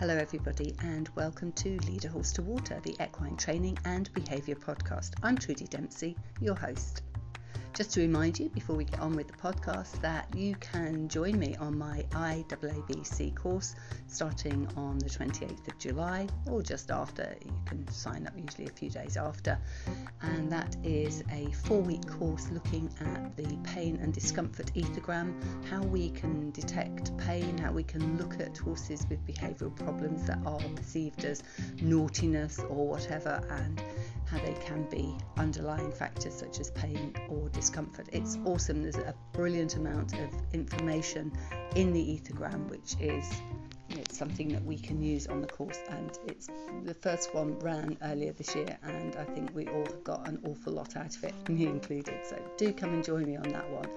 Hello, everybody, and welcome to Lead a Horse to Water, the equine training and behaviour podcast. I'm Trudy Dempsey, your host. Just to remind you before we get on with the podcast that you can join me on my IAABC course starting on the 28th of July or just after. You can sign up usually a few days after, and that is a four week course looking at the pain and discomfort ethogram, how we can detect pain, how we can look at horses with behavioural problems that are perceived as naughtiness or whatever, and how they can be underlying factors such as pain or discomfort. It's awesome. There's a brilliant amount of information in the ethogram, which is it's something that we can use on the course and it's the first one ran earlier this year and I think we all got an awful lot out of it me included so do come and join me on that one.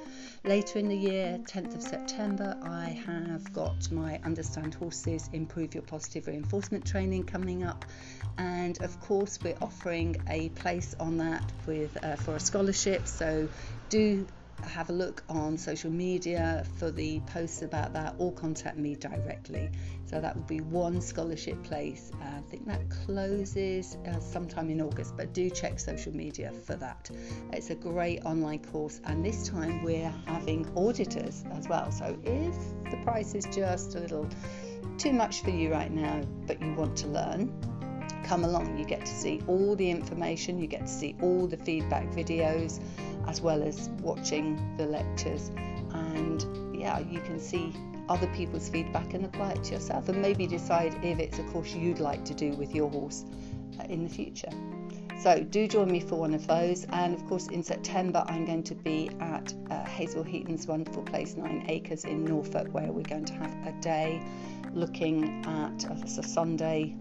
Later in the year 10th of September I have got my understand horses improve your positive reinforcement training coming up and of course we're offering a place on that with uh, for a scholarship so do have a look on social media for the posts about that or contact me directly. So that would be one scholarship place. Uh, i think that closes uh, sometime in august but do check social media for that. It's a great online course and this time we're having auditors as well. So if the price is just a little too much for you right now but you want to learn come along. You get to see all the information, you get to see all the feedback videos, as well as watching the lectures. And yeah, you can see other people's feedback and apply it to yourself, and maybe decide if it's a course you'd like to do with your horse uh, in the future. So do join me for one of those. And of course, in September, I'm going to be at uh, Hazel Heaton's wonderful place, Nine Acres in Norfolk, where we're going to have a day looking at, uh, it's a Sunday,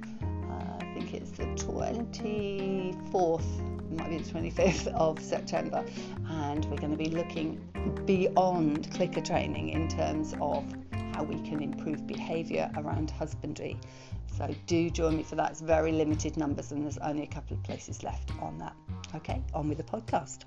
it's the 24th, might be the 25th of September, and we're going to be looking beyond clicker training in terms of how we can improve behaviour around husbandry. So do join me for that. It's very limited numbers, and there's only a couple of places left on that. Okay, on with the podcast.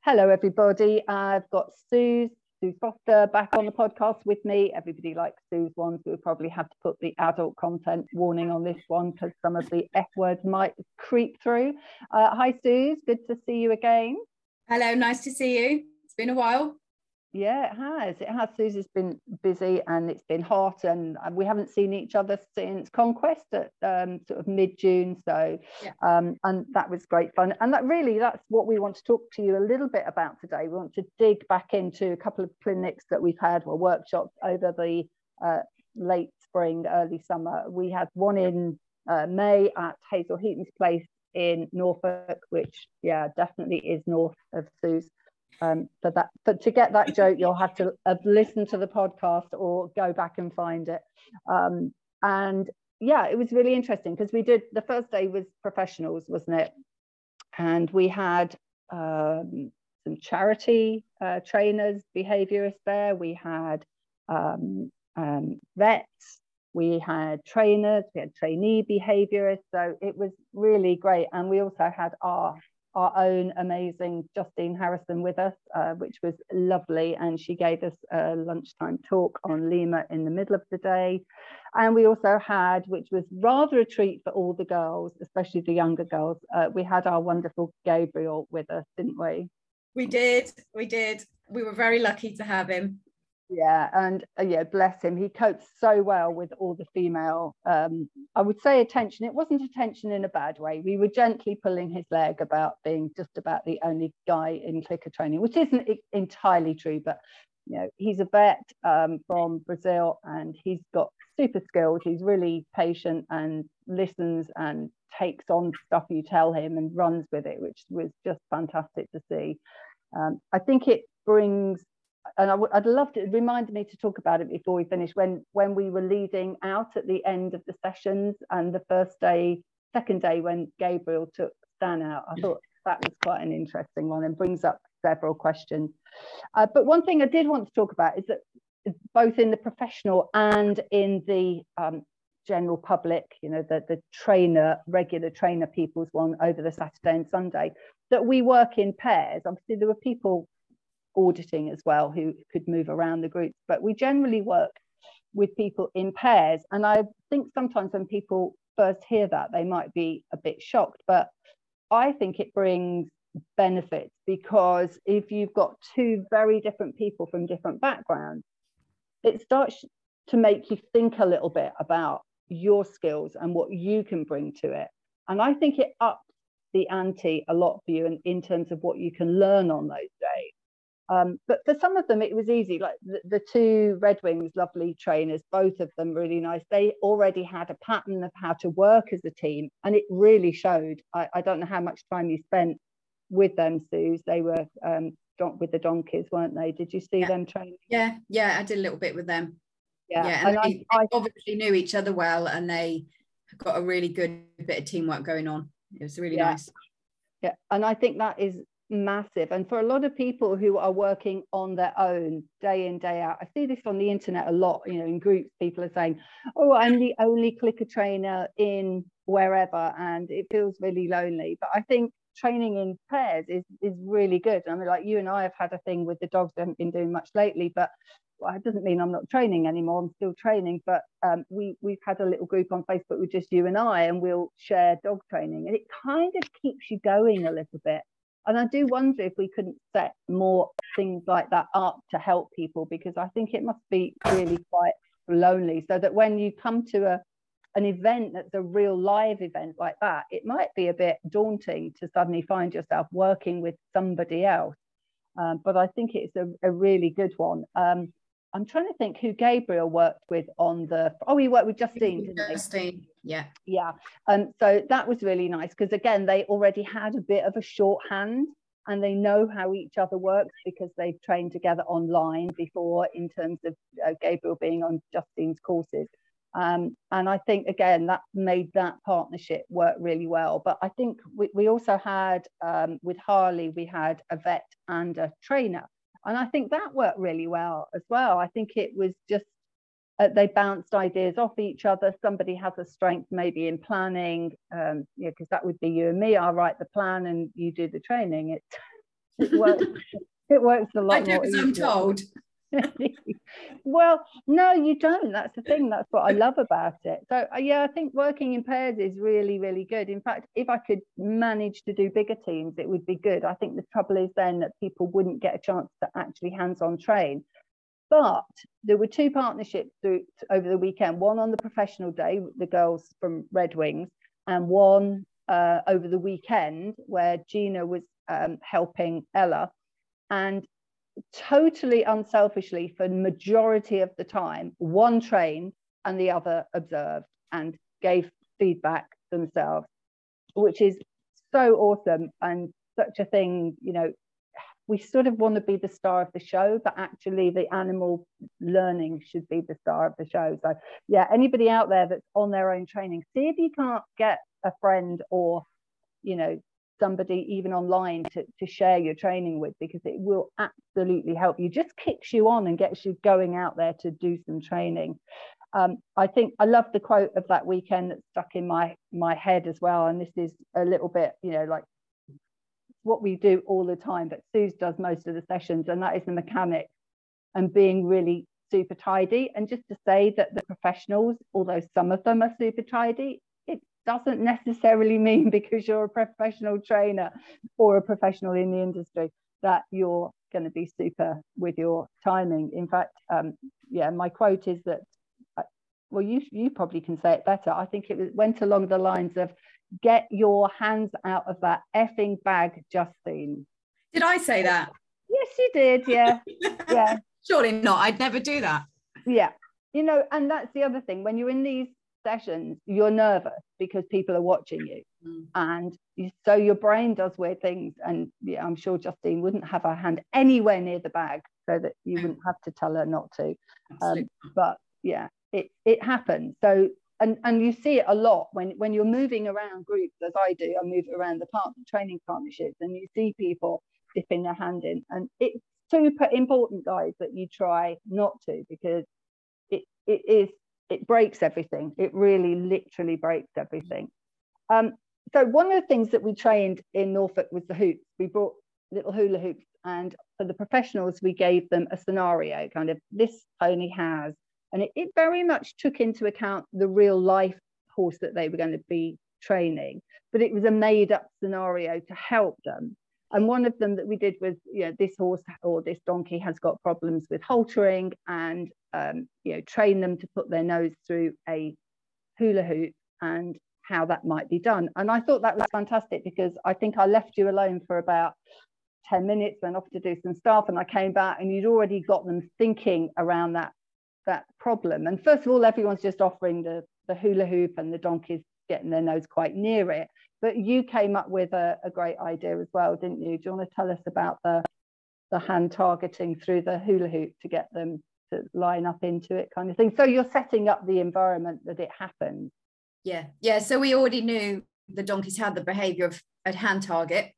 Hello, everybody. I've got Suze Sue Foster back on the podcast with me. Everybody likes Sue's ones. We'll probably have to put the adult content warning on this one because some of the F words might creep through. Uh, hi, Suze. Good to see you again. Hello, nice to see you. It's been a while. Yeah, it has. It has. Susie's been busy and it's been hot, and we haven't seen each other since Conquest at um, sort of mid June. So, yeah. um, and that was great fun. And that really, that's what we want to talk to you a little bit about today. We want to dig back into a couple of clinics that we've had or workshops over the uh, late spring, early summer. We had one in uh, May at Hazel Heaton's place in Norfolk, which, yeah, definitely is north of Sue's. Um, for that, but to get that joke, you'll have to uh, listen to the podcast or go back and find it. Um, and yeah, it was really interesting because we did the first day was professionals, wasn't it? And we had um, some charity uh, trainers, behaviorists there. We had um, um, vets. We had trainers. We had trainee behaviorists. So it was really great. And we also had our our own amazing Justine Harrison with us, uh, which was lovely. And she gave us a lunchtime talk on Lima in the middle of the day. And we also had, which was rather a treat for all the girls, especially the younger girls, uh, we had our wonderful Gabriel with us, didn't we? We did, we did. We were very lucky to have him yeah and uh, yeah bless him he copes so well with all the female um, i would say attention. It wasn't attention in a bad way. We were gently pulling his leg about being just about the only guy in clicker training which isn't entirely true but you know he's a vet um, from brazil and he's got super skills. He's really patient and listens and takes on stuff you tell him and runs with it which was just fantastic to see. Um, i think it brings and I w- I'd love to remind me to talk about it before we finish when when we were leading out at the end of the sessions and the first day second day when Gabriel took Stan out I thought that was quite an interesting one and brings up several questions. Uh, but one thing I did want to talk about is that both in the professional and in the um, general public you know the the trainer regular trainer people's one over the Saturday and Sunday that we work in pairs. Obviously there were people auditing as well who could move around the groups. But we generally work with people in pairs. And I think sometimes when people first hear that, they might be a bit shocked. But I think it brings benefits because if you've got two very different people from different backgrounds, it starts to make you think a little bit about your skills and what you can bring to it. And I think it ups the ante a lot for you in, in terms of what you can learn on those days. Um, but for some of them, it was easy. Like the, the, two Redwings, lovely trainers, both of them really nice. They already had a pattern of how to work as a team, and it really showed. I, I don't know how much time you spent with them, Suze. They were um, with the donkeys, weren't they? Did you see yeah. them training? Yeah, yeah, I did a little bit with them. Yeah, yeah and, and they, I, they obviously knew each other well, and they got a really good bit of teamwork going on. It was really yeah. nice. Yeah, and I think that is massive. And for a lot of people who are working on their own day in, day out, I see this on the internet a lot, you know, in groups, people are saying, oh, I'm the only clicker trainer in wherever, and it feels really lonely. But I think training in pairs is is really good. I mean, like you and I have had a thing with the dogs I haven't been doing much lately, but well, it doesn't mean I'm not training anymore. I'm still training, but um, we we've had a little group on Facebook with just you and I, and we'll share dog training, and it kind of keeps you going a little bit. And I do wonder if we couldn't set more things like that up to help people because I think it must be really quite lonely. So that when you come to a an event that's a real live event like that, it might be a bit daunting to suddenly find yourself working with somebody else. Um, but I think it's a, a really good one. Um, I'm trying to think who Gabriel worked with on the. Oh, he worked with Justine, didn't Justine, yeah, yeah. Um, so that was really nice because again, they already had a bit of a shorthand and they know how each other works because they've trained together online before in terms of uh, Gabriel being on Justine's courses. Um, and I think again that made that partnership work really well. But I think we, we also had um, with Harley, we had a vet and a trainer. And I think that worked really well as well. I think it was just uh, they bounced ideas off each other. Somebody has a strength maybe in planning, um, yeah, because that would be you and me. I'll write the plan and you do the training. It, it works. it works a lot. I do as I'm told. well, no, you don't. That's the thing. That's what I love about it. So, uh, yeah, I think working in pairs is really, really good. In fact, if I could manage to do bigger teams, it would be good. I think the trouble is then that people wouldn't get a chance to actually hands on train. But there were two partnerships through, over the weekend one on the professional day, the girls from Redwings, and one uh, over the weekend where Gina was um, helping Ella. And totally unselfishly for majority of the time one trained and the other observed and gave feedback themselves which is so awesome and such a thing you know. We sort of want to be the star of the show but actually the animal learning should be the star of the show. So yeah anybody out there that's on their own training see if you can't get a friend or you know somebody even online to, to share your training with because it will absolutely help you. Just kicks you on and gets you going out there to do some training. Um, I think I love the quote of that weekend that stuck in my my head as well and this is a little bit you know like what we do all the time but Suze does most of the sessions and that is the mechanic and being really super tidy. And just to say that the professionals although some of them are super tidy doesn't necessarily mean because you're a professional trainer or a professional in the industry that you're going to be super with your timing. In fact, um, yeah, my quote is that, uh, well, you you probably can say it better. I think it went along the lines of, "Get your hands out of that effing bag, Justine." Did I say that? Yes, you did. Yeah, yeah. Surely not. I'd never do that. Yeah, you know, and that's the other thing when you're in these sessions, you're nervous because people are watching you. Mm. And you, so your brain does weird things. And yeah, I'm sure Justine wouldn't have her hand anywhere near the bag so that you wouldn't have to tell her not to. Um, but yeah, it, it happens. So, and, and you see it a lot when, when you're moving around groups, as I do, I move around the partner training partnerships and you see people dipping their hand in. And it's super important, guys, that you try not to because it, it is it breaks everything. It really literally breaks everything. Um, so one of the things that we trained in Norfolk was the hoops. We brought little hula hoops And for the professionals, we gave them a scenario kind of this pony has, and it, it very much took into account the real life horse that they were going to be training, but it was a made up scenario to help them. And one of them that we did was, you know, this horse or this donkey has got problems with haltering and, um, you know, train them to put their nose through a hula hoop and how that might be done. And I thought that was fantastic because I think I left you alone for about 10 minutes, went off to do some stuff, and I came back and you'd already got them thinking around that that problem. And first of all, everyone's just offering the, the hula hoop and the donkeys getting their nose quite near it. But you came up with a, a great idea as well, didn't you? Do you want to tell us about the the hand targeting through the hula hoop to get them to line up into it kind of thing? So you're setting up the environment that it happens. Yeah, yeah. So we already knew the donkeys had the behaviour of at hand target.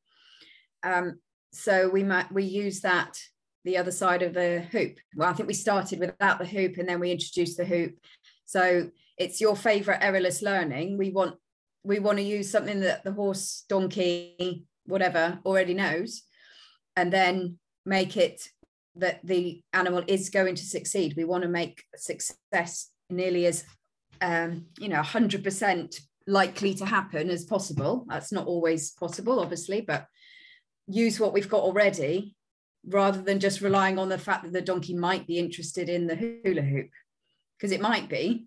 Um, so we might we use that the other side of the hoop. Well, I think we started without the hoop and then we introduced the hoop. So it's your favorite errorless learning. We want we want to use something that the horse, donkey, whatever already knows, and then make it that the animal is going to succeed. We want to make success nearly as um, you know, 100% likely to happen as possible. That's not always possible, obviously, but use what we've got already rather than just relying on the fact that the donkey might be interested in the hula hoop, because it might be,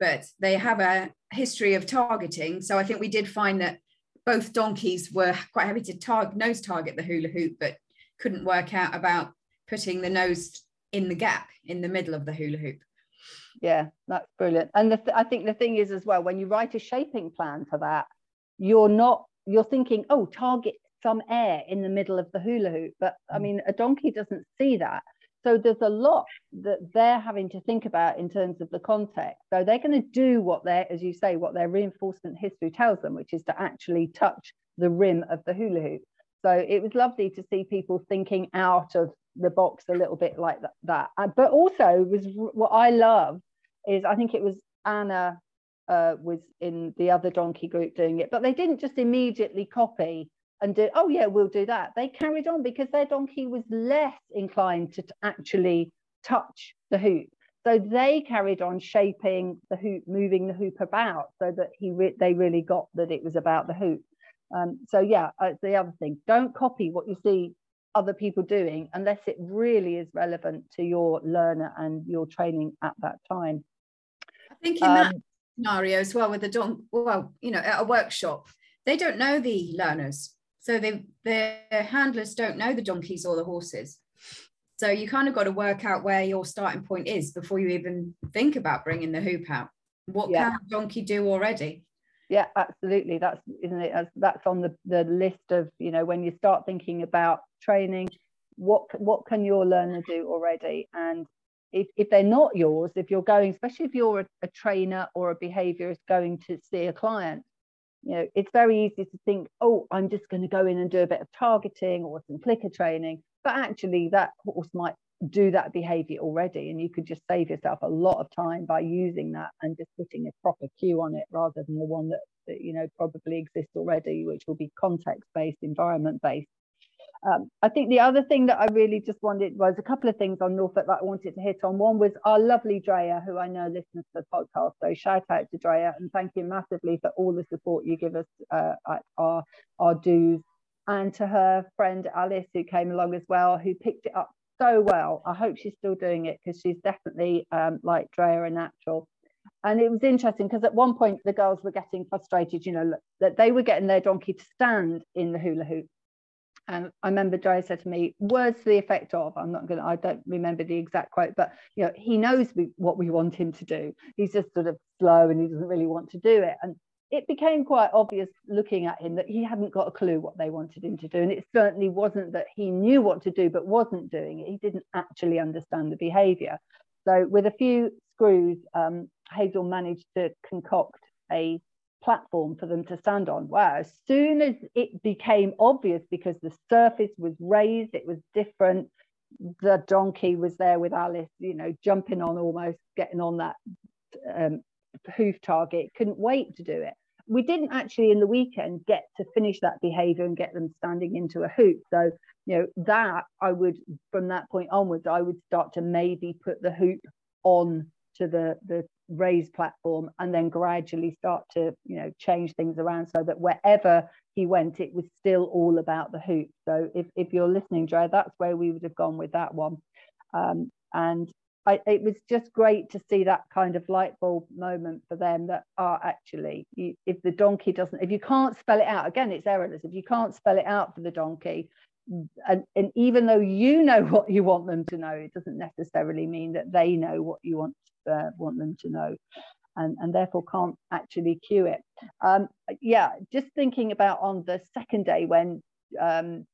but they have a history of targeting. So I think we did find that both donkeys were quite happy to tar- nose target the hula hoop, but couldn't work out about putting the nose in the gap in the middle of the hula hoop yeah that's brilliant and th- i think the thing is as well when you write a shaping plan for that you're not you're thinking oh target some air in the middle of the hula hoop but i mm. mean a donkey doesn't see that so there's a lot that they're having to think about in terms of the context so they're going to do what their as you say what their reinforcement history tells them which is to actually touch the rim of the hula hoop so it was lovely to see people thinking out of the box a little bit like that. Uh, but also was what i love is I think it was Anna uh, was in the other donkey group doing it, but they didn't just immediately copy and do, oh yeah, we'll do that. They carried on because their donkey was less inclined to actually touch the hoop. So they carried on shaping the hoop, moving the hoop about so that he re- they really got that it was about the hoop. Um, so yeah, uh, the other thing. Don't copy what you see other people doing unless it really is relevant to your learner and your training at that time. I think in um, that scenario as well with the don well, you know, at a workshop, they don't know the learners. So they their handlers don't know the donkeys or the horses. So you kind of got to work out where your starting point is before you even think about bringing the hoop out. What yeah. can a donkey do already? Yeah, absolutely. That's isn't it? That's on the, the list of you know when you start thinking about training, what what can your learner do already? And if, if they're not yours, if you're going, especially if you're a, a trainer or a behaviorist going to see a client, you know, it's very easy to think, oh, I'm just going to go in and do a bit of targeting or some clicker training. But actually, that horse might do that behavior already, and you could just save yourself a lot of time by using that and just putting a proper cue on it rather than the one that, that you know probably exists already, which will be context based, environment based. Um, I think the other thing that I really just wanted was a couple of things on Norfolk that I wanted to hit on. One was our lovely Drea, who I know listens to the podcast. So shout out to Drea and thank you massively for all the support you give us uh, at our, our dues. And to her friend Alice, who came along as well, who picked it up so well. I hope she's still doing it because she's definitely um, like Drea a natural. And it was interesting because at one point the girls were getting frustrated, you know, that they were getting their donkey to stand in the hula hoop and I remember Drea said to me, words to the effect of, I'm not going to, I don't remember the exact quote, but you know, he knows we, what we want him to do. He's just sort of slow and he doesn't really want to do it. And it became quite obvious looking at him that he hadn't got a clue what they wanted him to do. And it certainly wasn't that he knew what to do, but wasn't doing it. He didn't actually understand the behavior. So with a few screws, um, Hazel managed to concoct a platform for them to stand on. Wow, as soon as it became obvious because the surface was raised, it was different. The donkey was there with Alice, you know, jumping on almost, getting on that um, hoof target, couldn't wait to do it. we didn't actually in the weekend get to finish that behavior and get them standing into a hoop. So, you know, that I would, from that point onwards, I would start to maybe put the hoop on to the, the raised platform and then gradually start to, you know, change things around so that wherever he went, it was still all about the hoop. So if, if you're listening, Dre, that's where we would have gone with that one. Um, and I, it was just great to see that kind of light bulb moment for them that are actually, you, if the donkey doesn't, if you can't spell it out, again, it's errorless. If you can't spell it out for the donkey, and, and even though you know what you want them to know, it doesn't necessarily mean that they know what you want uh, want them to know. And, and, therefore can't actually cue it. Um, yeah, just thinking about on the second day when um,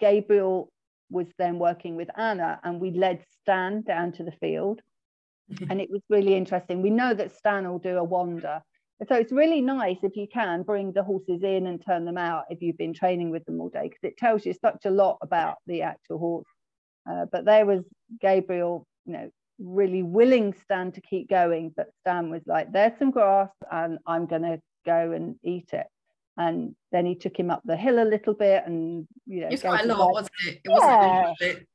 Gabriel was then working with Anna and we led Stan down to the field. and it was really interesting. We know that Stan will do a wander. So it's really nice if you can bring the horses in and turn them out if you've been training with them all day, because it tells you such a lot about the actual horse. Uh, but there was Gabriel, you know, really willing Stan to keep going, but Stan was like, "There's some grass, and I'm going to go and eat it." and then he took him up the hill a little bit and you know it's quite a lot wasn't it, it yeah, wasn't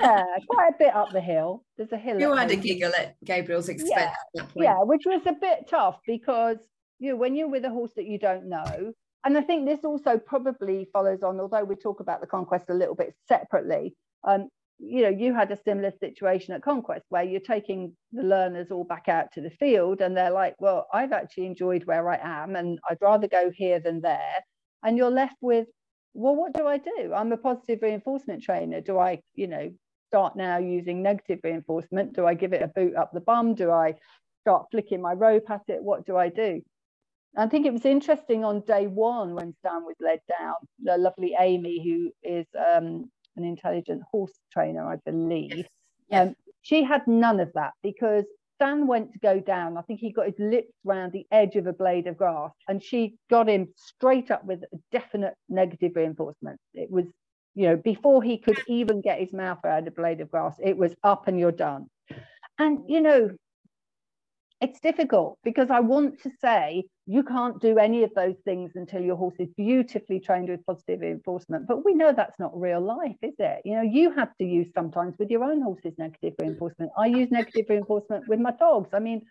yeah quite a bit up the hill. There's a hill you had a giggle at gabriel's expense yeah, yeah which was a bit tough because you know when you're with a horse that you don't know and i think this also probably follows on although we talk about the conquest a little bit separately um, you know, you had a similar situation at Conquest where you're taking the learners all back out to the field and they're like, well, I've actually enjoyed where I am and I'd rather go here than there. And you're left with, well, what do I do? I'm a positive reinforcement trainer. Do I, you know, start now using negative reinforcement? Do I give it a boot up the bum? Do I start flicking my rope at it? What do I do? I think it was interesting on day one when Stan was led down, the lovely Amy, who is um, an intelligent horse trainer, I believe. Yes. Um, she had none of that because Stan went to go down. I think he got his lips round the edge of a blade of grass, and she got him straight up with a definite negative reinforcement. It was, you know, before he could even get his mouth around a blade of grass, it was up and you're done. And you know, it's difficult because I want to say you can't do any of those things until your horse is beautifully trained with positive reinforcement. But we know that's not real life, is it? You know, you have to use sometimes with your own horse's negative reinforcement. I use negative reinforcement with my dogs. I mean,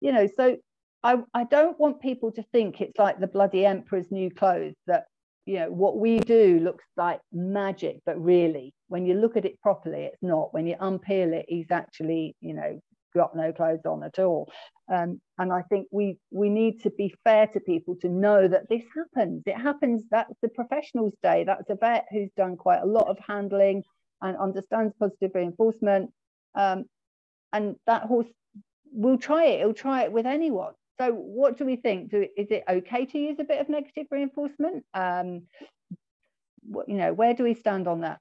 you know, so I, I don't want people to think it's like the bloody emperor's new clothes that, you know, what we do looks like magic, but really, when you look at it properly, it's not. When you unpeel it, he's actually, you know, got no clothes on at all. Um, and I think we we need to be fair to people to know that this happens. It happens. That's the professionals' day. That's a vet who's done quite a lot of handling and understands positive reinforcement. Um, and that horse will try it. He'll try it with anyone. So, what do we think? Do, is it okay to use a bit of negative reinforcement? Um, you know, where do we stand on that?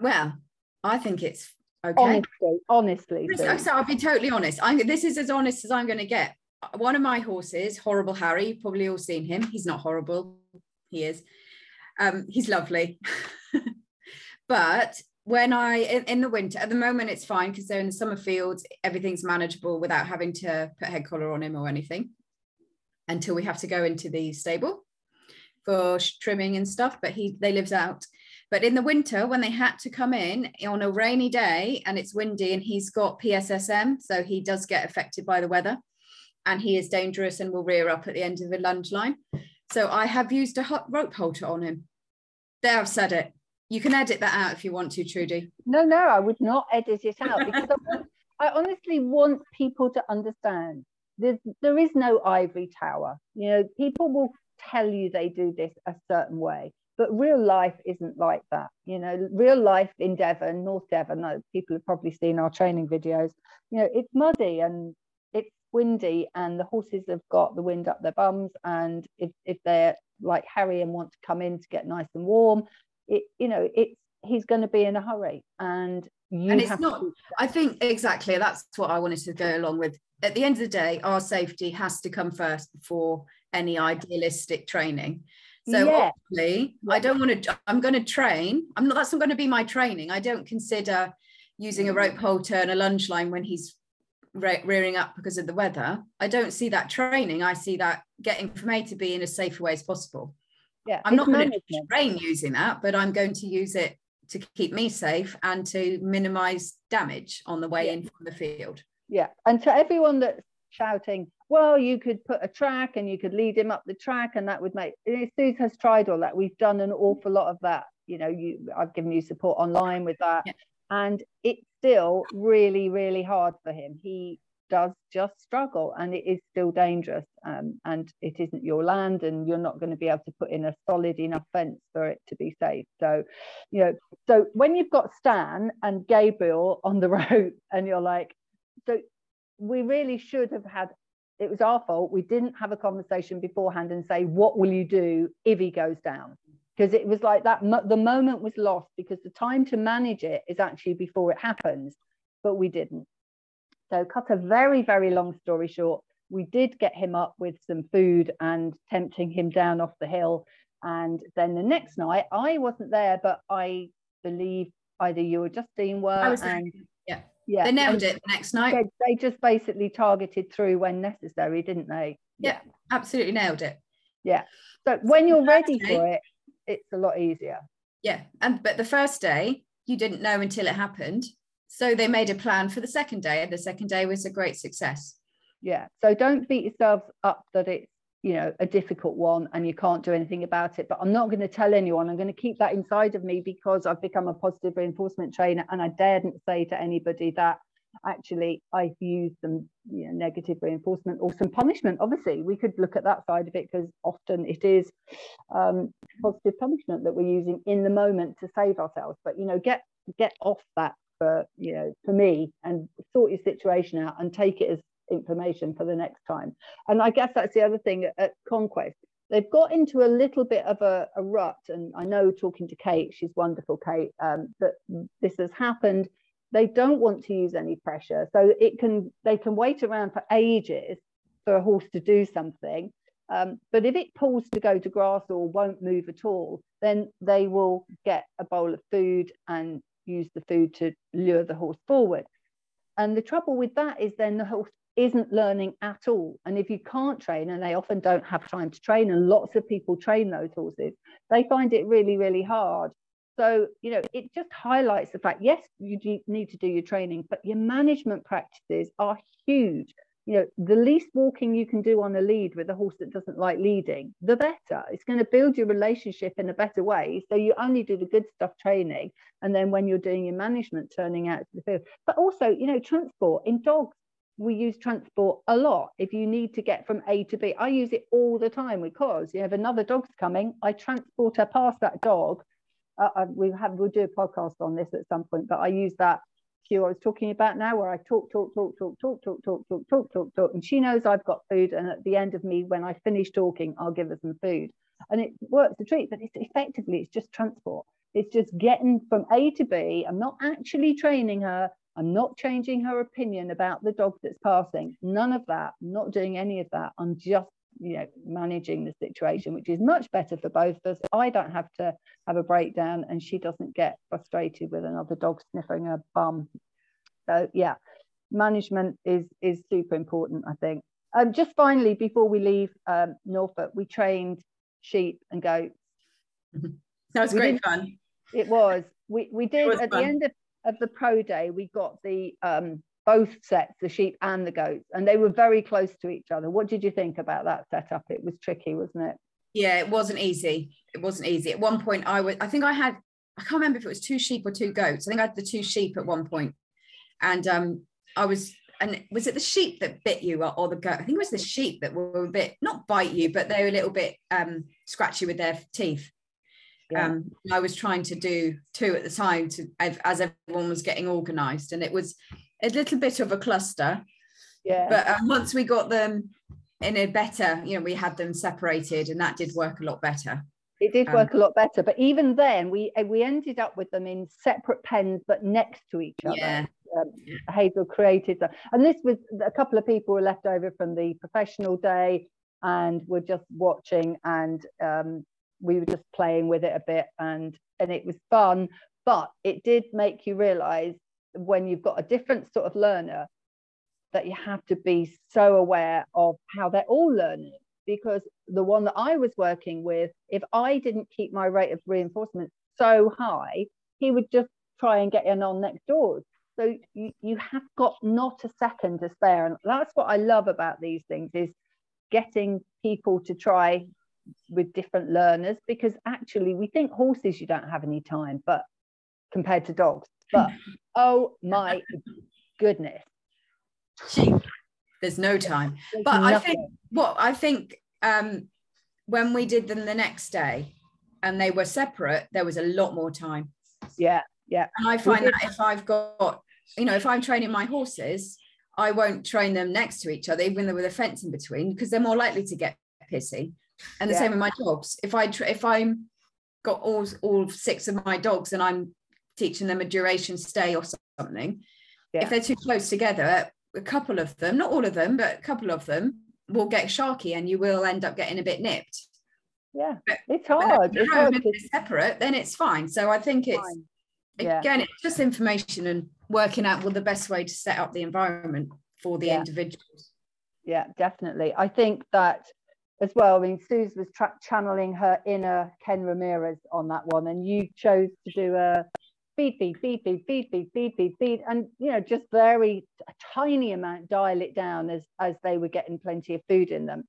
Well, I think it's Okay. Honestly, honestly. So, so I'll be totally honest. I'm, this is as honest as I'm going to get. One of my horses, Horrible Harry, you've probably all seen him. He's not horrible. He is. Um, he's lovely. but when I in, in, the winter, at the moment it's fine because they're in the summer fields, everything's manageable without having to put head collar on him or anything until we have to go into the stable for trimming and stuff. But he they lives out. But in the winter, when they had to come in on a rainy day and it's windy and he's got PSSM, so he does get affected by the weather and he is dangerous and will rear up at the end of the lunge line. So I have used a rope halter on him. There, I've said it. You can edit that out if you want to, Trudy. No, no, I would not edit it out because I, want, I honestly want people to understand there's, there is no ivory tower. You know, people will tell you they do this a certain way but real life isn't like that you know real life in devon north devon people have probably seen our training videos you know it's muddy and it's windy and the horses have got the wind up their bums and if, if they're like harry and want to come in to get nice and warm it you know it's he's going to be in a hurry and you and it's not i think exactly that's what i wanted to go along with. At the end of the day our safety has to come first before any idealistic training so yeah. obviously, I don't want to. I'm going to train. I'm not. That's not going to be my training. I don't consider using a mm. rope halter and a lunge line when he's re- rearing up because of the weather, I don't see that training. I see that getting from A to B in as safe a way as possible. Yeah, I'm not going to train using that, but I'm going to use it to keep me safe and to minimize damage on the way yeah. in from the field. Yeah. And to everyone that's shouting, well, you could put a track and you could lead him up the track and that would make Suze has tried all that. We've done an awful lot of that. You know, you I've given you support online with that. Yeah. And it's still really, really hard for him. He does just struggle and it is still dangerous um, and it isn't your land and you're not going to be able to put in a solid enough fence for it to be safe so you know so when you've got stan and gabriel on the road and you're like so we really should have had it was our fault. We didn't have a conversation beforehand and say what will you do if he goes down? Because it was like that the moment was lost because the time to manage it is actually before it happens but we didn't. So cut a very very long story short we did get him up with some food and tempting him down off the hill. And then the next night i wasn't there but i believe either you or justine were and yeah they nailed it the next night. they, they, just basically targeted through when necessary didn't they? Yeah, yeah. absolutely nailed it. Yeah so when you're ready for it it's a lot easier. Yeah and but the first day you didn't know until it happened. So they made a plan for the second day and the second day was a great success. Yeah so don't beat yourself up that it's you know a difficult one and you can't do anything about it. But i'm not going to tell anyone. I'm going to keep that inside of me because i've become a positive reinforcement trainer and i daren't say to anybody that actually i've used some you know, negative reinforcement or some punishment. Obviously we could look at that side of it because often it is um, positive punishment that we're using in the moment to save ourselves. But you know get get off that for you know for me and sort your situation out and take it as information for the next time. And I guess that's the other thing at Conquest. They've got into a little bit of a, a rut, and I know talking to Kate, she's wonderful, Kate, um, that this has happened. They don't want to use any pressure, so it can they can wait around for ages for a horse to do something. Um, but if it pulls to go to grass or won't move at all, then they will get a bowl of food and use the food to lure the horse forward. And the trouble with that is then the horse isn't learning at all. And if you can't train, and they often don't have time to train, and lots of people train those horses, they find it really, really hard. So, you know, it just highlights the fact yes, you need to do your training, but your management practices are huge. You know, the least walking you can do on a lead with a horse that doesn't like leading, the better. It's going to build your relationship in a better way. So you only do the good stuff training. And then when you're doing your management, turning out to the field. But also, you know, transport in dogs, we use transport a lot if you need to get from A to B. I use it all the time because you have another dog's coming. I transport her past that dog. Uh, we have we'll do a podcast on this at some point, but I use that cue I was talking about now, where I talk, talk, talk, talk, talk, talk, talk, talk, talk, talk, talk, and she knows I've got food. And at the end of me, when I finish talking, I'll give her some food, and it works a treat. But it's effectively it's just transport. It's just getting from A to B. I'm not actually training her. I'm not changing her opinion about the dog that's passing. None of that. I'm not doing any of that. I'm just, you know, managing the situation, which is much better for both of us. I don't have to have a breakdown and she doesn't get frustrated with another dog sniffing her bum. So yeah, management is is super important, I think. Um, just finally, before we leave um, Norfolk, we trained sheep and goats. That was we great fun. It was. We we did at fun. the end of of the pro day, we got the um, both sets, the sheep and the goats, and they were very close to each other. What did you think about that setup? It was tricky, wasn't it? Yeah, it wasn't easy. It wasn't easy. At one point, I was, I think I had, I can't remember if it was two sheep or two goats. I think I had the two sheep at one point, and um, I was, and was it the sheep that bit you or, or the goat? I think it was the sheep that were a bit not bite you, but they were a little bit um, scratchy with their teeth. Yeah. Um, I was trying to do two at the time to as everyone was getting organised, and it was a little bit of a cluster. Yeah. But um, once we got them in a better, you know, we had them separated, and that did work a lot better. It did work um, a lot better, but even then, we uh, we ended up with them in separate pens, but next to each other. Yeah. Um, Hazel created that, and this was a couple of people were left over from the professional day, and were just watching and um, we were just playing with it a bit and and it was fun but it did make you realize when you've got a different sort of learner that you have to be so aware of how they're all learning because the one that I was working with, if I didn't keep my rate of reinforcement so high, he would just try and get in on next doors. So you, you have got not a second to spare. And that's what I love about these things is getting people to try with different learners because actually we think horses you don't have any time, but compared to dogs. But oh my goodness. There's no time. There's but nothing. I think what I think um when we did them the next day and they were separate, there was a lot more time. Yeah, yeah. And I find that if I've got, you know, if I'm training my horses, I won't train them next to each other, even though with a fence in between, because they're more likely to get pissy. And the yeah. same with my dogs. If I if I'm got all all six of my dogs and I'm teaching them a duration stay or something, yeah. if they're too close together, a couple of them, not all of them, but a couple of them will get sharky and you will end up getting a bit nipped. Yeah, but it's hard. It's hard separate, then it's fine. So I think it's fine. yeah. again, it's just information and working out well the best way to set up the environment for the yeah. individuals. Yeah, definitely. I think that as well. I mean, Suze was channeling her inner Ken Ramirez on that one, and you chose to do a feed, feed, feed, feed, feed, feed, feed, feed, feed, and you know, just very a tiny amount, dial it down as as they were getting plenty of food in them.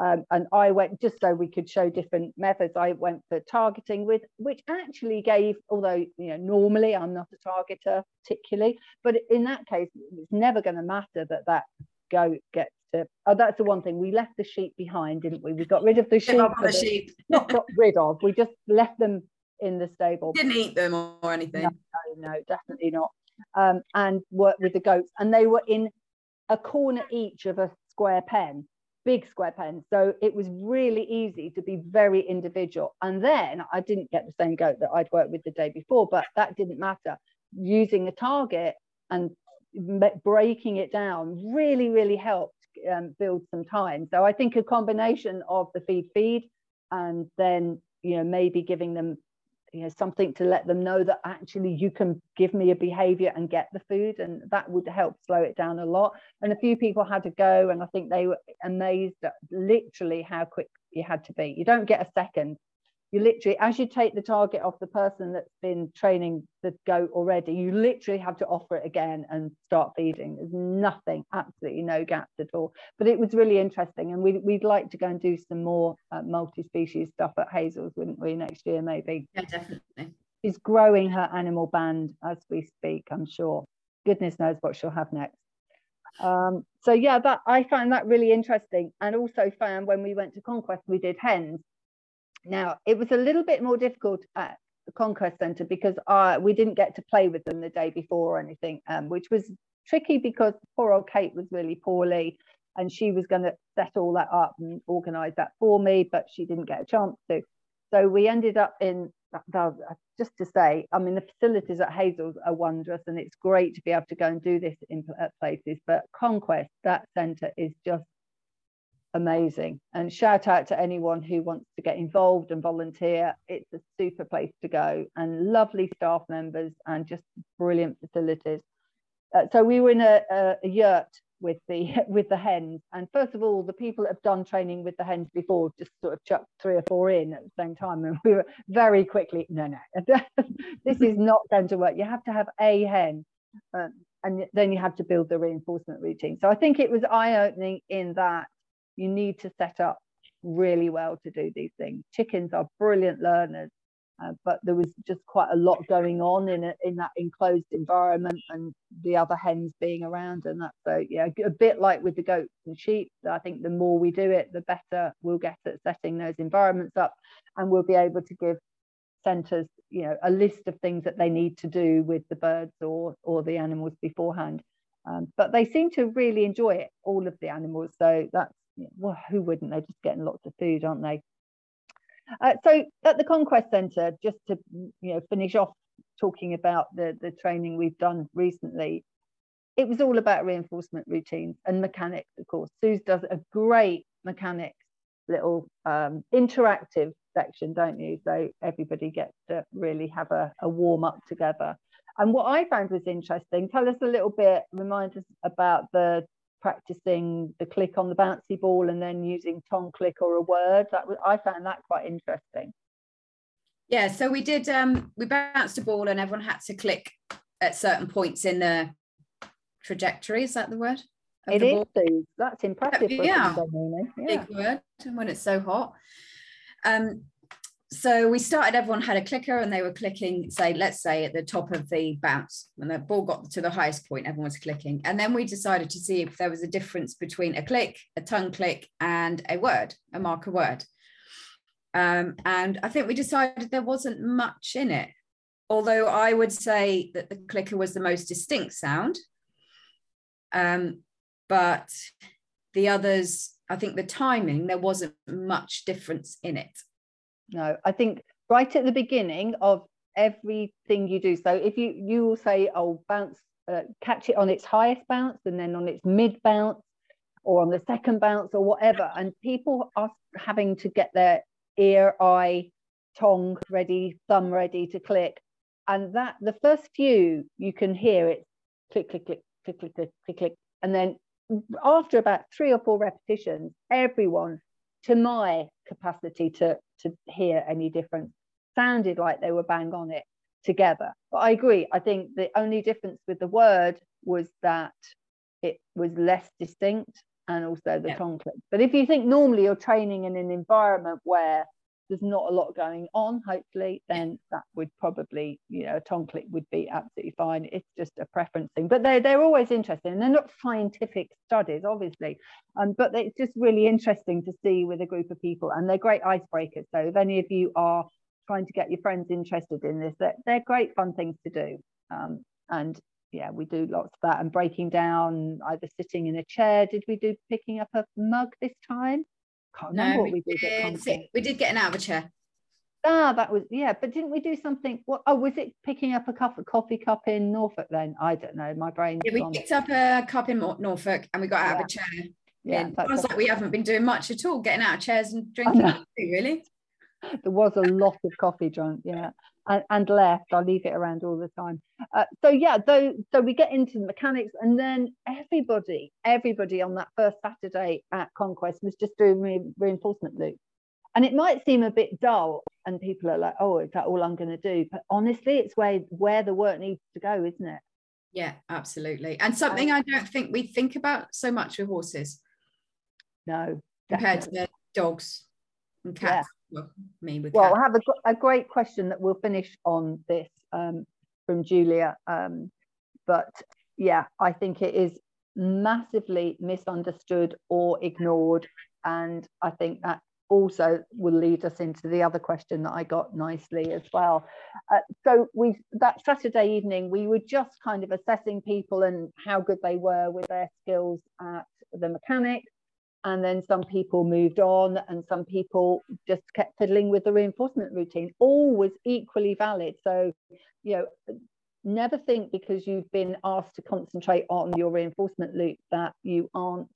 Um, and I went just so we could show different methods. I went for targeting with, which actually gave, although you know normally I'm not a targeter particularly, but in that case it's never going to matter that that goat gets to. Oh, that's the one thing we left the sheep behind, didn't we? We got rid of the sheep. The sheep. not got rid of. We just left them in the stable. Didn't eat them or anything. No, no, no definitely not. Um, and worked with the goats, and they were in a corner each of a square pen big square pen. So it was really easy to be very individual. And then I didn't get the same goat that I'd worked with the day before, but that didn't matter. Using a target and breaking it down really, really helped um, build some time. So I think a combination of the feed feed and then, you know, maybe giving them you know something to let them know that actually you can give me a behavior and get the food and that would help slow it down a lot. And a few people had to go and i think they were amazed at literally how quick you had to be. You don't get a second you literally as you take the target off the person that's been training the goat already you literally have to offer it again and start feeding. There's nothing absolutely no gaps at all. But it was really interesting and we'd, we'd like to go and do some more uh, multi-species stuff at hazels wouldn't we next year maybe? Yeah definitely. She's growing her animal band as we speak i'm sure. Goodness knows what she'll have next. Um, so yeah that i found that really interesting and also found when we went to conquest we did hens now, it was a little bit more difficult at the Conquest Centre because uh, we didn't get to play with them the day before or anything, um, which was tricky because poor old Kate was really poorly and she was going to set all that up and organise that for me, but she didn't get a chance to. So we ended up in, just to say, I mean, the facilities at Hazels are wondrous and it's great to be able to go and do this in places, but Conquest, that centre is just amazing. And shout out to anyone who wants to get involved and volunteer. It's a super place to go and lovely staff members and just brilliant facilities. Uh, so we were in a, a, a, yurt with the with the hens and first of all the people that have done training with the hens before just sort of chucked three or four in at the same time and we were very quickly no no this is not going to work you have to have a hen um, and then you have to build the reinforcement routine so i think it was eye-opening in that you need to set up really well to do these things. Chickens are brilliant learners, uh, but there was just quite a lot going on in a, in that enclosed environment, and the other hens being around, and that. So yeah, a bit like with the goats and sheep. I think the more we do it, the better we'll get at setting those environments up, and we'll be able to give centres, you know, a list of things that they need to do with the birds or or the animals beforehand. Um, but they seem to really enjoy it, all of the animals. So that's well, who wouldn't? They're just getting lots of food, aren't they? Uh, so at the Conquest Centre, just to you know finish off talking about the the training we've done recently, it was all about reinforcement routines and mechanics. Of course, Suze does a great mechanics little um, interactive section, don't you? So everybody gets to really have a, a warm up together. And what I found was interesting, tell us a little bit, remind us about the practicing the click on the bouncy ball and then using tongue click or a word. That was I found that quite interesting. Yeah, so we did um we bounced a ball and everyone had to click at certain points in the trajectory. Is that the word? It is, Sue. That's impressive. yeah. yeah. Big word when it's so hot. Um, so we started, everyone had a clicker and they were clicking, say, let's say at the top of the bounce. When the ball got to the highest point, everyone was clicking. And then we decided to see if there was a difference between a click, a tongue click, and a word, a marker word. Um, and I think we decided there wasn't much in it. Although I would say that the clicker was the most distinct sound. Um, but the others, I think the timing, there wasn't much difference in it no i think right at the beginning of everything you do so if you you will say oh bounce uh, catch it on its highest bounce and then on its mid bounce or on the second bounce or whatever and people are having to get their ear eye tongue ready thumb ready to click and that the first few you can hear it click click click click click click click, click. and then after about three or four repetitions everyone to my capacity to to hear any difference sounded like they were bang on it together. But i agree. I think the only difference with the word was that it was less distinct and also the yeah. tongue click. But if you think normally you're training in an environment where there's not a lot going on, hopefully, then that would probably, you know, a tongue click would be absolutely fine. It's just a preference thing. But they're, they're always interesting. And they're not scientific studies, obviously, um, but it's just really interesting to see with a group of people. And they're great icebreakers. So if any of you are trying to get your friends interested in this, they're, they're great fun things to do. Um, and yeah, we do lots of that and breaking down, either sitting in a chair. Did we do picking up a mug this time? Can't remember no, what we, did. did we did get an out of a chair. Ah, that was yeah, but didn't we do something? What? Oh, was it picking up a cup, a coffee cup in Norfolk? Then I don't know. My brain. Yeah, we gone. picked up a cup in Norfolk and we got out yeah. of a chair. Yeah, I was like, we haven't been doing much at all, getting out of chairs and drinking. Really? there was a lot of coffee drunk. Yeah, and, and left. I leave it around all the time. Uh, so yeah, though, so we get into the mechanics, and then everybody, everybody on that first Saturday at Conquest was just doing re- reinforcement loop, and it might seem a bit dull, and people are like, "Oh, is that all I'm going to do?" But honestly, it's where where the work needs to go, isn't it? Yeah, absolutely, and something I don't think we think about so much with horses. No, compared definitely. to dogs and cats. Yeah well, me with well, I have a, a great question that we'll finish on this um, from Julia. Um, but yeah, I think it is massively misunderstood or ignored. And I think that also will lead us into the other question that I got nicely as well. Uh, so we that Saturday evening we were just kind of assessing people and how good they were with their skills at the mechanics and then some people moved on and some people just kept fiddling with the reinforcement routine all was equally valid. So you know never think because you've been asked to concentrate on your reinforcement loop that you aren't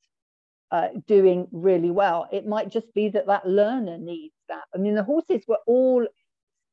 uh, doing really well. It might just be that that learner needs that. I mean the horses were all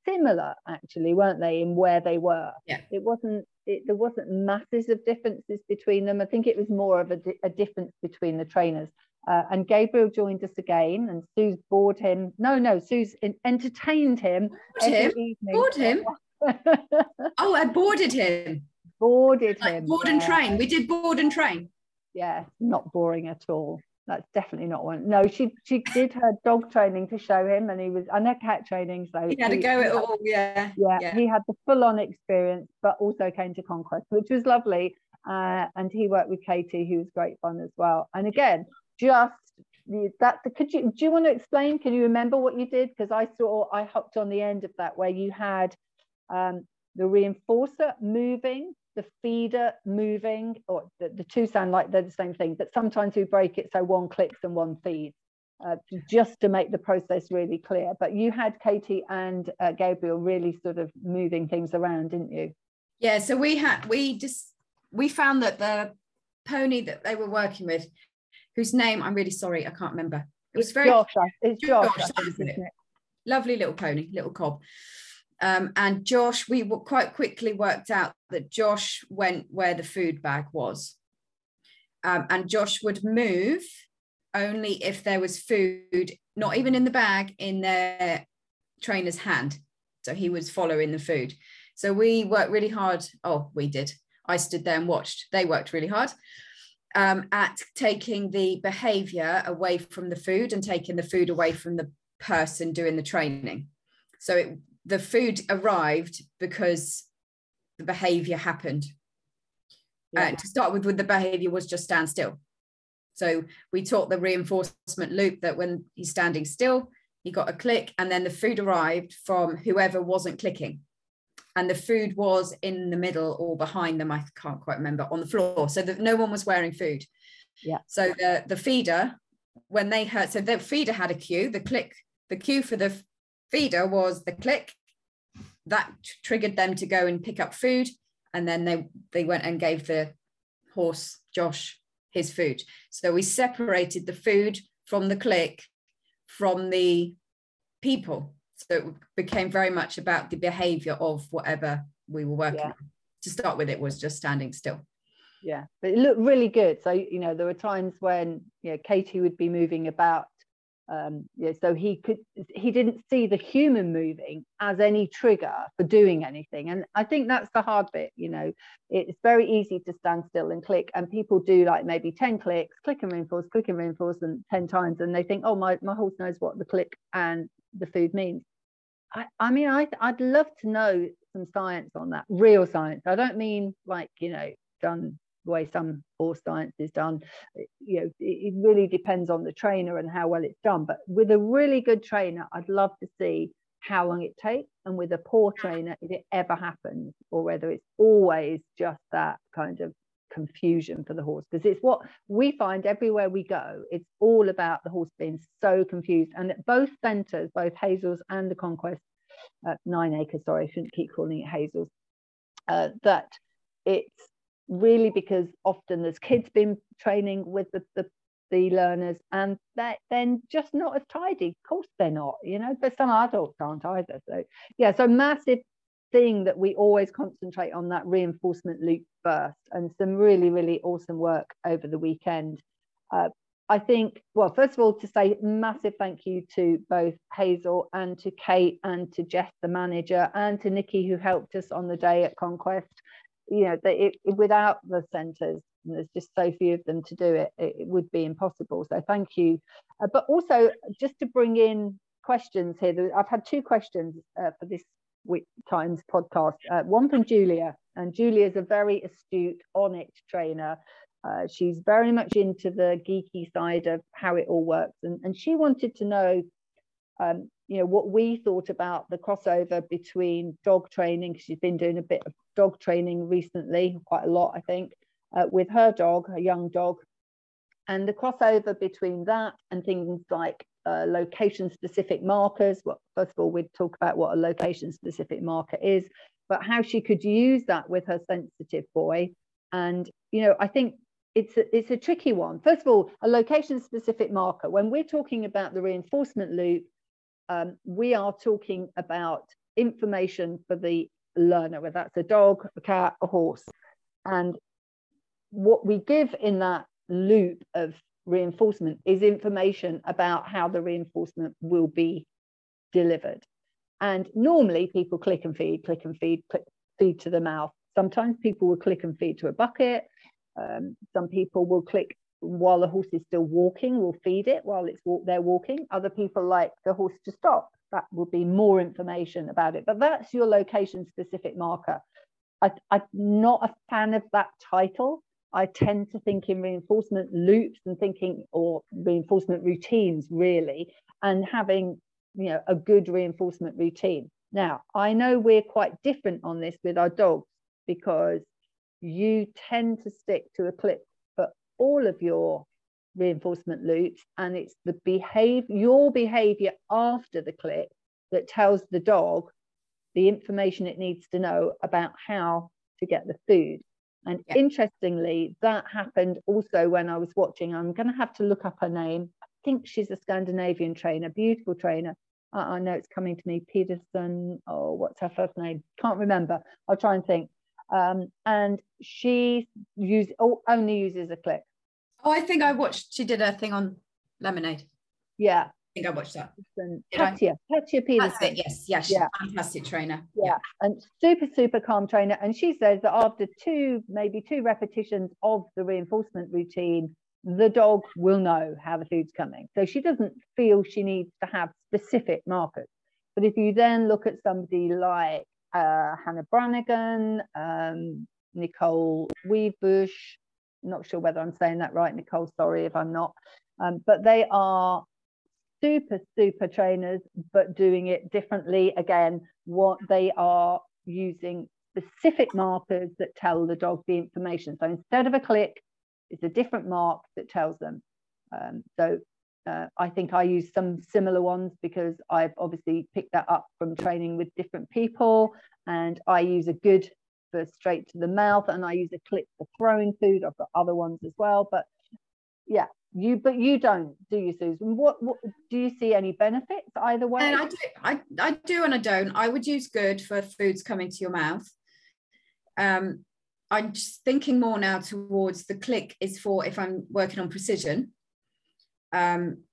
similar actually weren't they in where they were? Yeah. It wasn't it, there wasn't masses of differences between them. I think it was more of a, a difference between the trainers uh, and Gabriel joined us again, and Sue's bored him. No, no, Sue's entertained him. Bored him? Evening. Bored him? oh, I boarded him. Boarded like him. Board and train. We did board and train. Yeah, not boring at all. That's definitely not one. No, she she did her dog training to show him, and he was and her cat training. So he had he, to go at all. Yeah, yeah, yeah. He had the full on experience, but also came to Conquest, which was lovely. Uh, and he worked with Katie, who was great fun as well. And again, just that could you do you want to explain? Can you remember what you did? Because i saw i hopped on the end of that where you had um, the reinforcer moving the feeder moving or the, the two sound like they're the same thing but sometimes we break it so one clicks and one feeds uh, just to make the process really clear. But you had katie and uh, gabriel really sort of moving things around didn't you? Yeah so we had we just we found that the pony that they were working with whose name I'm really sorry, I can't remember. It was very Josh, it's Josh, Josh think, it? lovely little pony, little cob. Um, and Josh, we quite quickly worked out that Josh went where the food bag was. Um, and Josh would move only if there was food, not even in the bag, in their trainer's hand. So he was following the food. So we worked really hard. Oh, we did. I stood there and watched. They worked really hard um, at taking the behavior away from the food and taking the food away from the person doing the training. So it, the food arrived because the behavior happened. Yeah. Uh, to start with, with the behavior was just stand still. So we taught the reinforcement loop that when he's standing still, he got a click, and then the food arrived from whoever wasn't clicking. And the food was in the middle or behind them, I can't quite remember, on the floor. So that no one was wearing food. Yeah. So the, the feeder, when they heard, so the feeder had a cue, the click, the cue for the feeder was the click. That triggered them to go and pick up food. And then they they went and gave the horse Josh his food. So we separated the food from the click from the people. So it became very much about the behavior of whatever we were working yeah. on. To start with, it was just standing still. Yeah, but it looked really good. So, you know, there were times when, you know, Katie would be moving about um, yeah, so he could he didn't see the human moving as any trigger for doing anything and i think that's the hard bit you know it's very easy to stand still and click and people do like maybe 10 clicks click and reinforce click and reinforce and 10 times and they think oh my, my horse knows what the click and the food means. I, I mean I, i'd love to know some science on that real science. I don't mean like you know done the way some horse science is done. You know it really depends on the trainer and how well it's done. But with a really good trainer i'd love to see how long it takes. And with a poor trainer if it ever happens or whether it's always just that kind of confusion for the horse because it's what we find everywhere we go it's all about the horse being so confused and at both centers both hazels and the conquest uh, nine acres sorry i shouldn't keep calling it hazels uh, that it's really because often there's kids been training with the, the, the learners and they're then just not as tidy. Of course they're not, you know, but some adults aren't either. So yeah, so massive thing that we always concentrate on that reinforcement loop first and some really, really awesome work over the weekend. Uh, I think, well, first of all, to say massive thank you to both Hazel and to Kate and to Jess, the manager, and to Nikki, who helped us on the day at Conquest. You know that it, without the centres there's just so few of them to do it it, it would be impossible. So thank you. Uh, but also just to bring in questions here i've had two questions uh, for this times podcast. Uh, one from julia and julia is a very astute Onyx trainer. Uh, she's very much into the geeky side of how it all works and, and she wanted to know um, you know what we thought about the crossover between dog training she's been doing a bit of dog training recently quite a lot i think uh, with her dog a young dog and the crossover between that and things like uh, location specific markers. Well first of all we'd talk about what a location specific marker is but how she could use that with her sensitive boy. And you know i think it's a, it's a tricky one. First of all a location specific marker. When we're talking about the reinforcement loop um, we are talking about information for the learner, whether that's a dog, a cat, a horse. And what we give in that loop of reinforcement is information about how the reinforcement will be delivered. And normally people click and feed, click and feed, click, feed to the mouth. Sometimes people will click and feed to a bucket. Um, some people will click while the horse is still walking, we'll feed it while it's walk, they're walking. Other people like the horse to stop. That would be more information about it. But that's your location specific marker. I, I'm not a fan of that title. I tend to think in reinforcement loops and thinking or reinforcement routines really, and having you know a good reinforcement routine. Now I know we're quite different on this with our dogs because you tend to stick to a clip for all of your reinforcement loops and it's the behavior your behavior after the click that tells the dog the information it needs to know about how to get the food and yeah. interestingly that happened also when i was watching i'm going to have to look up her name i think she's a scandinavian trainer beautiful trainer i, I know it's coming to me peterson oh what's her first name can't remember i'll try and think um, and she use, only uses a click Oh, I think I watched. She did a thing on lemonade. Yeah. I think I watched that. Katya, Katya Peterson. That's it. Yes, yes. Yeah. Fantastic trainer. Yeah. yeah. And super, super calm trainer. And she says that after two, maybe two repetitions of the reinforcement routine, the dog will know how the food's coming. So she doesn't feel she needs to have specific markers. But if you then look at somebody like uh, Hannah Branigan, um, Nicole Wiebusch, not sure whether I'm saying that right, Nicole, sorry if I'm not, um, but they are super, super trainers, but doing it differently. Again, what they are using specific markers that tell the dog the information. So instead of a click, it's a different mark that tells them. Um, so uh, I think I use some similar ones because I've obviously picked that up from training with different people. And I use a good for straight to the mouth, and I use a click for throwing food. I've got other ones as well. But yeah, you but you don't, do you, Susan? What, what do you see any benefits either way? And I do, I, I do and I don't. I would use good for foods coming to your mouth. Um, I'm just thinking more now towards the click is for if I'm working on precision um,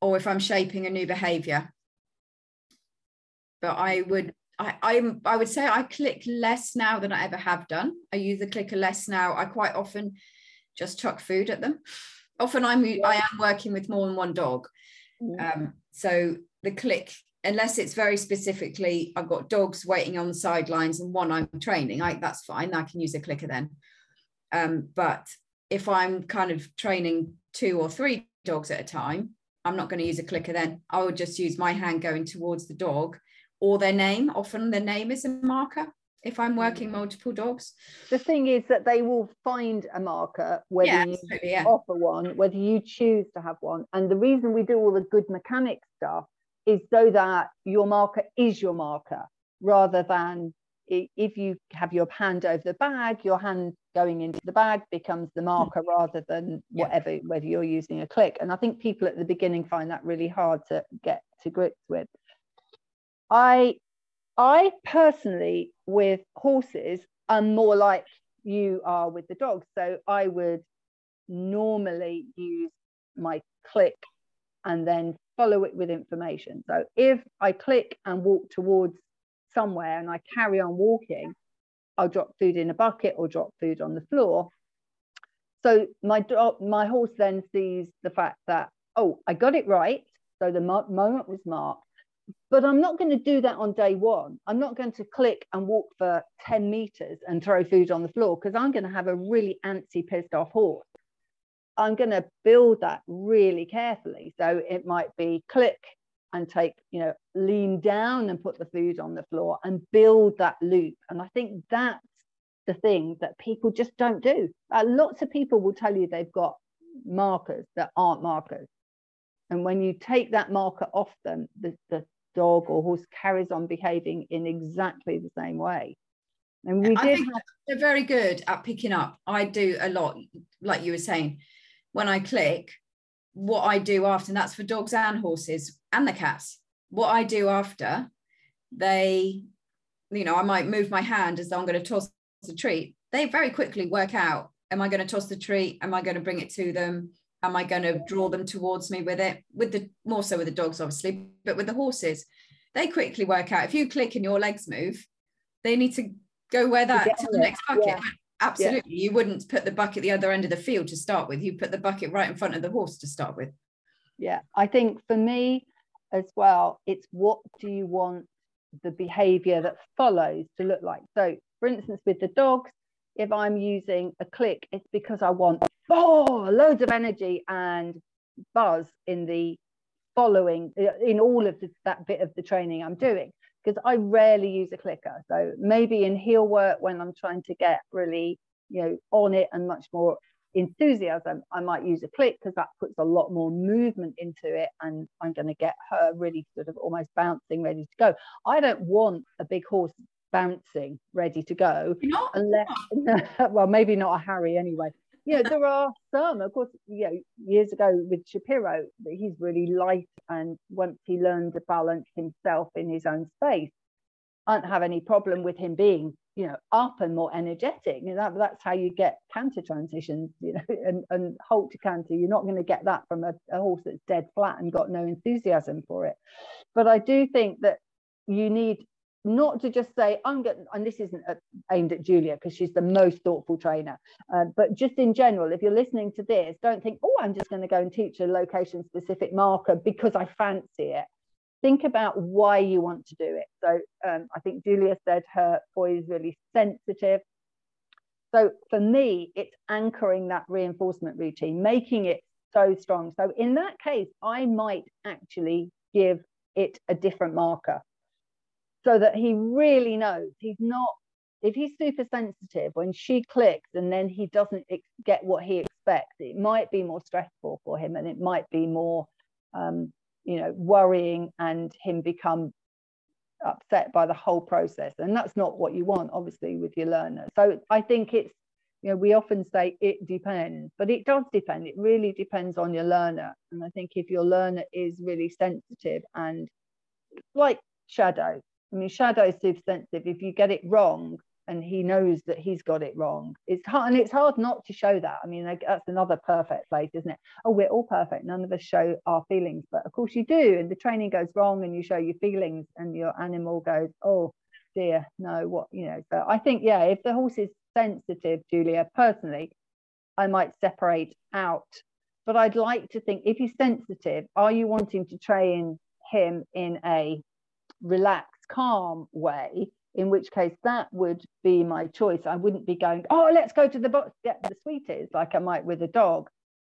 or if I'm shaping a new behavior. But I would I, I'm, I would say I click less now than I ever have done. I use the clicker less now. I quite often just chuck food at them. Often I'm I am working with more than one dog. Mm. Um, so the click, unless it's very specifically, I've got dogs waiting on the sidelines and one I'm training, I, that's fine. I can use a clicker then. Um, but if I'm kind of training two or three dogs at a time, I'm not going to use a clicker then. I would just use my hand going towards the dog or their name. Often their name is a marker if I'm mm. working multiple dogs. The thing is that they will find a marker whether yeah, you yeah. offer one, whether you choose to have one. And the reason we do all the good mechanics stuff is so that your marker is your marker rather than if you have your hand over the bag, your hand going into the bag becomes the marker rather than whatever, yeah. whether you're using a click. And I think people at the beginning find that really hard to get to grips with. I I personally with horses am more like you are with the dogs. So I would normally use my click and then follow it with information. So if I click and walk towards somewhere and I carry on walking, I'll drop food in a bucket or drop food on the floor. So my my horse then sees the fact that oh, I got it right. So the mo- moment was marked. But I'm not going to do that on day one. I'm not going to click and walk for 10 meters and throw food on the floor because I'm going to have a really antsy, pissed off horse. I'm going to build that really carefully. So it might be click and take, you know, lean down and put the food on the floor and build that loop. And I think that's the thing that people just don't do. Uh, lots of people will tell you they've got markers that aren't markers. And when you take that marker off them, the, the dog or horse carries on behaving in exactly the same way. And we I did have- they're very good at picking up. I do a lot, like you were saying, when I click, what I do after, and that's for dogs and horses and the cats. What I do after, they, you know, I might move my hand as though I'm going to toss the treat. They very quickly work out: Am I going to toss the treat? Am I going to bring it to them? Am I going to draw them towards me with it? With the more so with the dogs, obviously, but with the horses, they quickly work out if you click and your legs move, they need to go where that to the next bucket. Yeah. Absolutely. Yeah. You wouldn't put the bucket the other end of the field to start with. You put the bucket right in front of the horse to start with. Yeah. I think for me as well, it's what do you want the behavior that follows to look like? So, for instance, with the dogs, if I'm using a click, it's because I want oh, loads of energy and buzz in the following, uh, in all of the, that bit of the training I'm doing, because I rarely use a clicker. So maybe in heel work, when I'm trying to get really, you know, on it and much more enthusiasm, I might use a click because that puts a lot more movement into it and I'm going to get her really sort of almost bouncing, ready to go. I don't want a big horse bouncing, ready to go. Unless, well, maybe not a Harry anyway you know, there are some, of course, you know, years ago with Shapiro, he's really light. And once he learned to balance himself in his own space, I don't have any problem with him being you know up and more energetic and that, that's how you get canter transitions you know and, and halt to canter you're not going to get that from a, a horse that's dead flat and got no enthusiasm for it but i do think that you need not to just say i'm going and this isn't aimed at julia because she's the most thoughtful trainer uh, but just in general if you're listening to this don't think oh i'm just going to go and teach a location specific marker because i fancy it think about why you want to do it. So um, I think Julia said her boy is really sensitive. So for me, it's anchoring that reinforcement routine, making it so strong. So in that case, I might actually give it a different marker so that he really knows he's not, if he's super sensitive, when she clicks and then he doesn't get what he expects, it might be more stressful for him and it might be more um, you know worrying and him become upset by the whole process. And that's not what you want obviously with your learner so i think it's you know we often say it depends but it does depend. It really depends on your learner. And i think if your learner is really sensitive and like shadow i mean shadow is super sensitive if you get it wrong and he knows that he's got it wrong. It's hard, and it's hard not to show that. I mean, that's another perfect place, isn't it? Oh, we're all perfect. None of us show our feelings, but of course you do. And the training goes wrong, and you show your feelings, and your animal goes, oh dear, no, what you know. So I think, yeah, if the horse is sensitive, Julia, personally, I might separate out. But I'd like to think if he's sensitive, are you wanting to train him in a relaxed, calm way? in which case that would be my choice. I wouldn't be going, oh, let's go to the box, get the sweeties, like I might with a dog.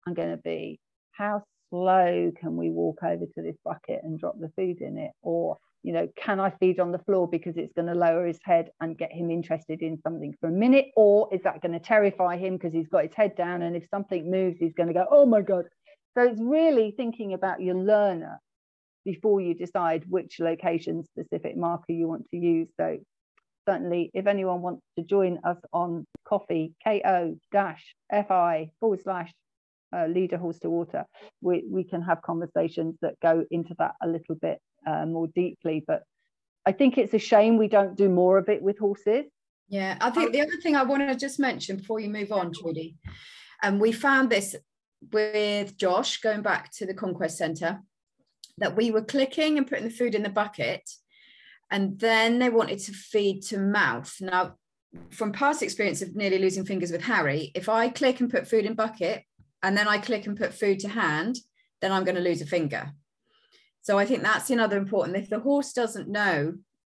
I'm going to be, how slow can we walk over to this bucket and drop the food in it? Or, you know, can I feed on the floor because it's going to lower his head and get him interested in something for a minute? Or is that going to terrify him because he's got his head down and if something moves, he's going to go, oh my God. So it's really thinking about your learner before you decide which location specific marker you want to use. So certainly if anyone wants to join us on Ko-fi, ko dash fi forward slash uh, leader horse to water, we, we can have conversations that go into that a little bit uh, more deeply. But I think it's a shame we don't do more of it with horses. Yeah, I think the other thing I want to just mention before you move on, Trudy, and we found this with Josh going back to the Conquest Centre that we were clicking and putting the food in the bucket and then they wanted to feed to mouth. Now, from past experience of nearly losing fingers with Harry, if I click and put food in bucket and then I click and put food to hand, then I'm going to lose a finger. So I think that's another important. If the horse doesn't know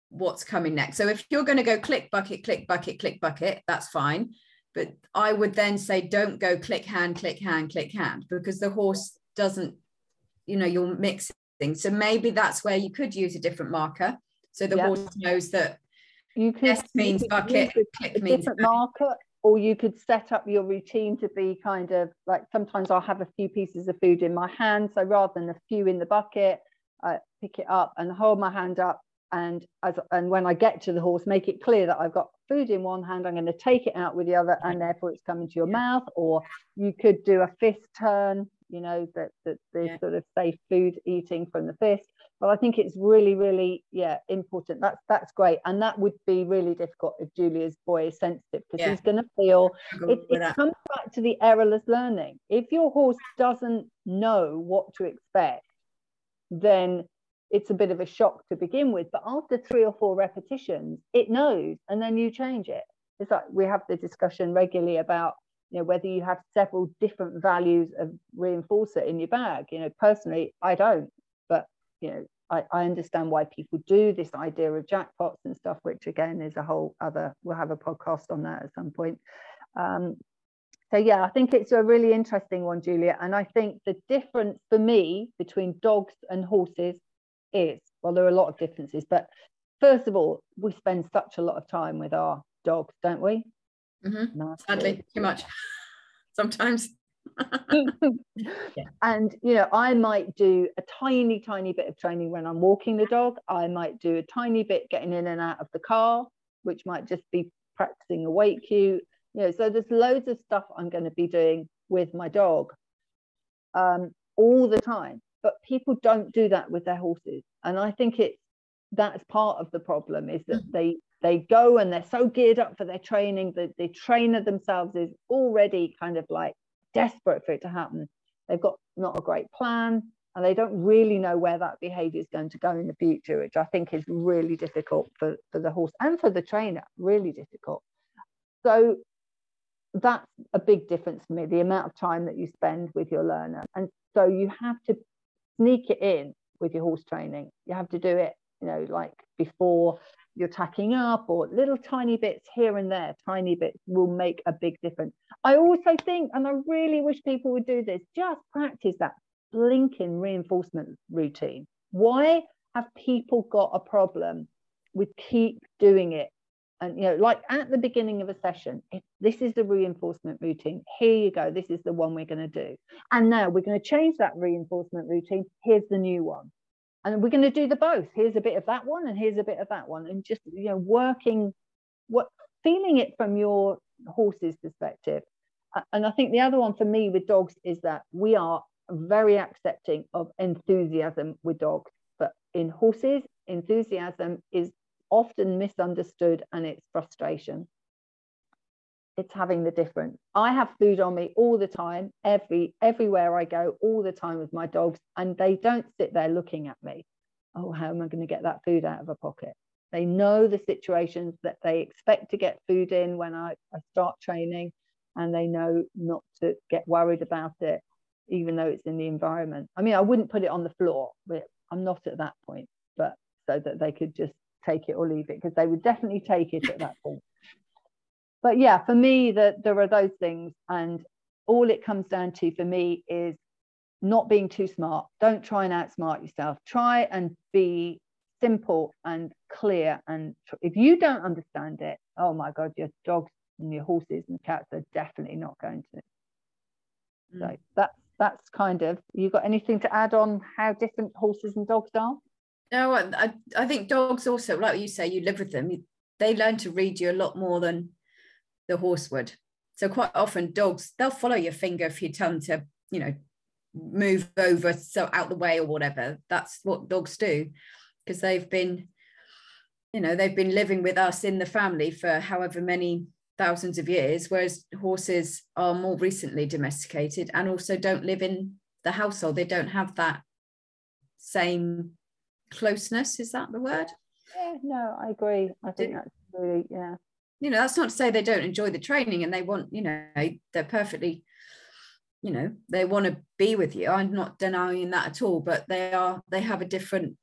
what's coming next, so if you're going to go click bucket, click bucket, click bucket, that's fine. But I would then say don't go click hand, click hand, click hand because the horse doesn't, you know, you're mixing. So maybe that's where you could use a different marker so the yep. horse knows that you could, yes means could, bucket, click means different marker, or you could set up your routine to be kind of like sometimes I'll have a few pieces of food in my hand. So rather than a few in the bucket, I pick it up and hold my hand up. And as and when I get to the horse, make it clear that I've got food in one hand, I'm going to take it out with the other, and therefore it's coming to your mouth. Or you could do a fist turn, you know, that that the yeah. sort of safe food eating from the fist but I think it's really, really, yeah, important. That's that's great, and that would be really difficult if Julia's boy is sensitive because yeah. he's going to feel it, it comes back to the errorless learning. If your horse doesn't know what to expect, then it's a bit of a shock to begin with. But after three or four repetitions, it knows, and then you change it. It's like we have the discussion regularly about you know whether you have several different values of reinforcer in your bag. You know, personally, I don't but you know I, I understand why people do this idea of jackpots and stuff which again is a whole other we'll have a podcast on that at some point um, so yeah i think it's a really interesting one julia and i think the difference for me between dogs and horses is well there are a lot of differences but first of all we spend such a lot of time with our dogs don't we mm-hmm. sadly too much sometimes yeah. And you know, I might do a tiny, tiny bit of training when I'm walking the dog. I might do a tiny bit getting in and out of the car, which might just be practicing a weight cue. You know, so there's loads of stuff I'm going to be doing with my dog um, all the time. But people don't do that with their horses, and I think it's that's part of the problem is that mm. they they go and they're so geared up for their training that the trainer themselves is already kind of like desperate for it to happen. They've got not a great plan and they don't really know where that behavior is going to go in the future which i think is really difficult for, for the horse and for the trainer really difficult. So that's a big difference for me the amount of time that you spend with your learner. And so you have to sneak it in with your horse training. You have to do it you know like before you're tacking up or little tiny bits here and there, tiny bits will make a big difference. I also think, and I really wish people would do this, just practice that blinking reinforcement routine. Why have people got a problem with keep doing it? And you know, like at the beginning of a session, if this is the reinforcement routine, here you go, this is the one we're going to do. And now we're going to change that reinforcement routine. Here's the new one and we're going to do the both. Here's a bit of that one and here's a bit of that one. And just you know working what feeling it from your horse's perspective. And i think the other one for me with dogs is that we are very accepting of enthusiasm with dogs. But in horses enthusiasm is often misunderstood and it's frustration it's having the difference. I have food on me all the time every everywhere i go all the time with my dogs and they don't sit there looking at me. Oh how am i going to get that food out of a pocket? They know the situations that they expect to get food in when I, I start training and they know not to get worried about it even though it's in the environment. I mean i wouldn't put it on the floor i'm not at that point but so that they could just take it or leave it because they would definitely take it at that point but yeah, for me, that there are those things, and all it comes down to for me is not being too smart. Don't try and outsmart yourself. Try and be simple and clear. And if you don't understand it, oh my God, your dogs and your horses and cats are definitely not going to. Mm. So that's that's kind of. You got anything to add on how different horses and dogs are? No, I I think dogs also, like you say, you live with them. They learn to read you a lot more than the horse would. So quite often dogs, they'll follow your finger if you tell them to, you know, move over so out the way or whatever. That's what dogs do because they've been, you know, they've been living with us in the family for however many thousands of years, whereas horses are more recently domesticated and also don't live in the household. They don't have that same closeness. Is that the word? Yeah, no, I agree. I think that's really, yeah you know that's not to say they don't enjoy the training and they want you know they're perfectly you know they want to be with you. I'm not denying that at all but they are they have a different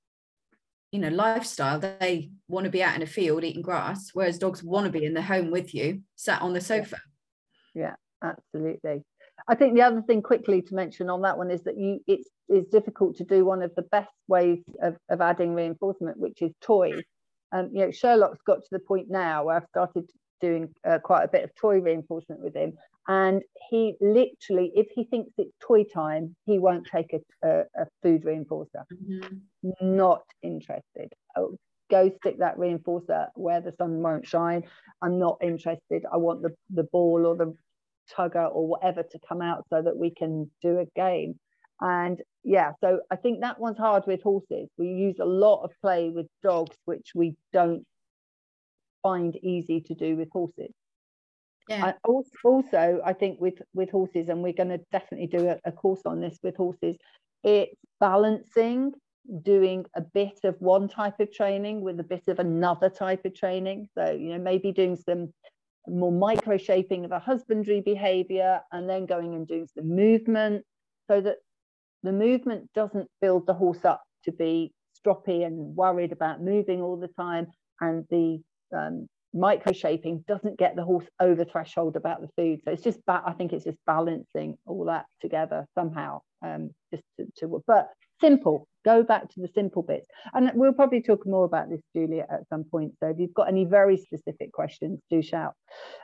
you know lifestyle. They want to be out in a field eating grass whereas dogs want to be in the home with you sat on the sofa. Yeah absolutely. I think the other thing quickly to mention on that one is that you it's difficult to do one of the best ways of, of adding reinforcement which is toys you know, Sherlock's got to the point now where I've started doing uh, quite a bit of toy reinforcement with him. And he literally, if he thinks it's toy time, he won't take a, a, a food reinforcer. Mm-hmm. Not interested. Oh, go stick that reinforcer where the sun won't shine. I'm not interested. I want the, the ball or the tugger or whatever to come out so that we can do a game. And yeah, so I think that one's hard with horses. We use a lot of play with dogs, which we don't find easy to do with horses. Yeah. I also, also, I think with with horses, and we're going to definitely do a, a course on this with horses. It's balancing doing a bit of one type of training with a bit of another type of training. So you know maybe doing some more micro shaping of a husbandry behavior, and then going and doing some movement, so that the movement doesn't build the horse up to be stroppy and worried about moving all the time and the um, micro shaping doesn't get the horse over threshold about the food. So it's just i think it's just balancing all that together somehow um, just to, to but simple go back to the simple bits. And we'll probably talk more about this julia at some point. So if you've got any very specific questions do shout.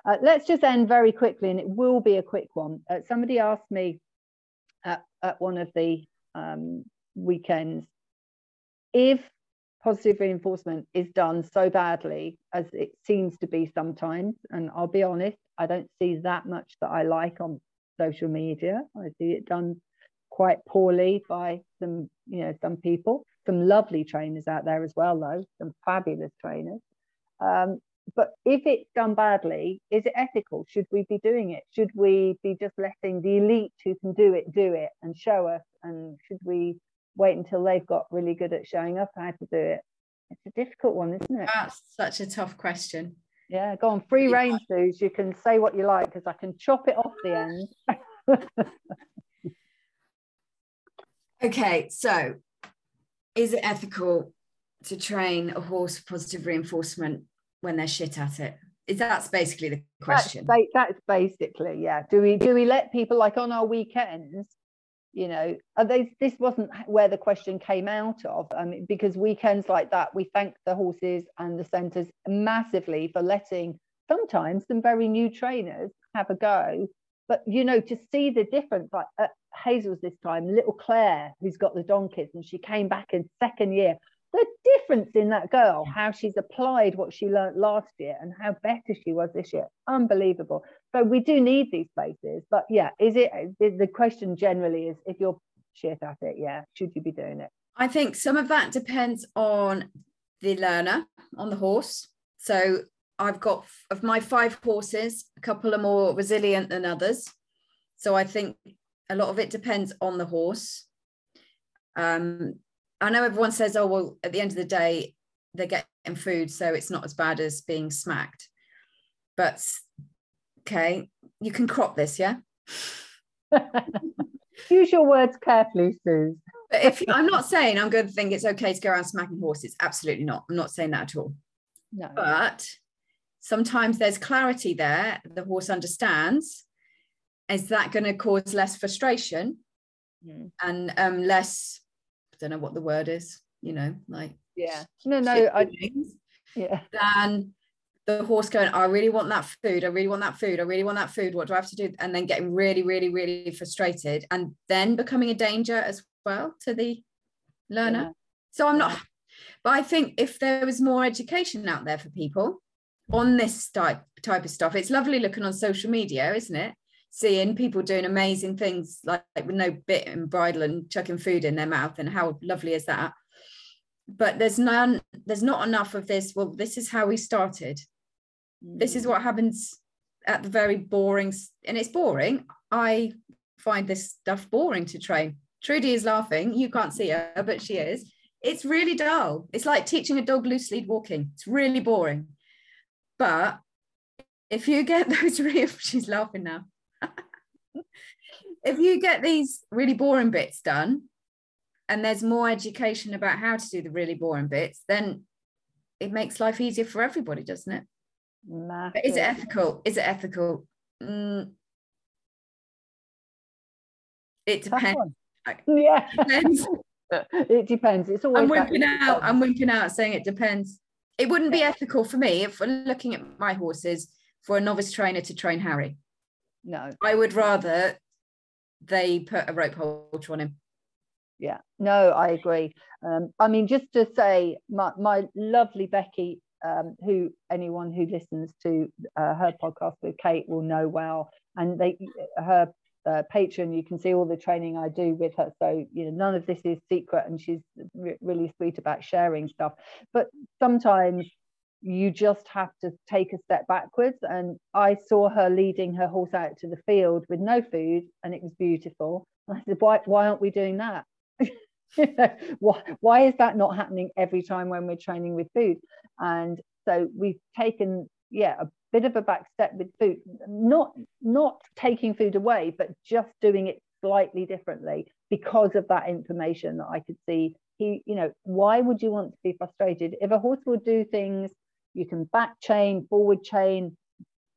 Uh, let's just end very quickly and it will be a quick one. Uh, somebody asked me at, one of the um, weekends, if positive reinforcement is done so badly as it seems to be sometimes, and I'll be honest, I don't see that much that I like on social media. I see it done quite poorly by some, you know, some people. some lovely trainers out there as well, though, some fabulous trainers. Um, but if it's done badly, is it ethical? Should we be doing it? Should we be just letting the elite who can do it do it and show us? And should we wait until they've got really good at showing us how to do it? It's a difficult one, isn't it? That's such a tough question. Yeah, go on, free range, Suze. You can say what you like because I can chop it off the end. okay, so is it ethical to train a horse for positive reinforcement when they're shit at it? Is that's basically the question? That's, that's basically yeah. Do we do we let people like on our weekends? You know, they, this wasn't where the question came out of. I mean, because weekends like that, we thank the horses and the centres massively for letting sometimes some very new trainers have a go. But you know, to see the difference, like at Hazel's this time, little Claire, who's got the donkeys, and she came back in second year the difference in that girl, how she's applied what she learned last year and how better she was this year, unbelievable. So we do need these places, but yeah, is it the question generally is if you're shit at it, yeah, should you be doing it? I think some of that depends on the learner, on the horse. So I've got of my five horses, a couple are more resilient than others. So I think a lot of it depends on the horse. Um, I know everyone says, oh, well, at the end of the day, they're getting food, so it's not as bad as being smacked. But okay, you can crop this, yeah? Use your words carefully, Sue. But if I'm not saying I'm going to think it's okay to go around smacking horses, absolutely not. I'm not saying that at all. No. But sometimes there's clarity there. The horse understands. Is that going to cause less frustration mm. and um, less don't know what the word is, you know, like yeah, no, no, I, yeah. Then the horse going, I really want that food. I really want that food. I really want that food. What do I have to do? And then getting really, really, really frustrated, and then becoming a danger as well to the learner. Yeah. So I'm not, but I think if there was more education out there for people on this type type of stuff, it's lovely looking on social media, isn't it? Seeing people doing amazing things like, like with no bit and bridle and chucking food in their mouth and how lovely is that? But there's none there's not enough of this well this is how we started. This is mm. what happens at the very boring and it's boring. I find this stuff boring to train. Trudy is laughing. You can't see her but she is. It's really dull. It's like teaching a dog loose lead walking. It's really boring. But if you get those real she's laughing now if you get these really boring bits done and there's more education about how to do the really boring bits, then it makes life easier for everybody, doesn't it? Is it ethical? Is it ethical? Mm. It depends. Yeah. It depends. it depends. It's always. I'm wimping out. I'm wimping out saying it depends. It wouldn't be ethical for me if we're looking at my horses for a novice trainer to train Harry no. I would rather they put a rope halter on him. Yeah. No i agree. Um, i mean just to say my, my lovely becky um, who anyone who listens to uh, her podcast with kate will know well. And they her uh, patron you can see all the training i do with her. So you know none of this is secret and she's re- really sweet about sharing stuff. But sometimes you just have to take a step backwards. And I saw her leading her horse out to the field with no food, and it was beautiful. I said, why, why aren't we doing that? why, why is that not happening every time when we're training with food? And so we've taken, yeah, a bit of a back step with food, not not taking food away, but just doing it slightly differently because of that information that I could see. He, you know, why would you want to be frustrated if a horse will do things you can back chain, forward chain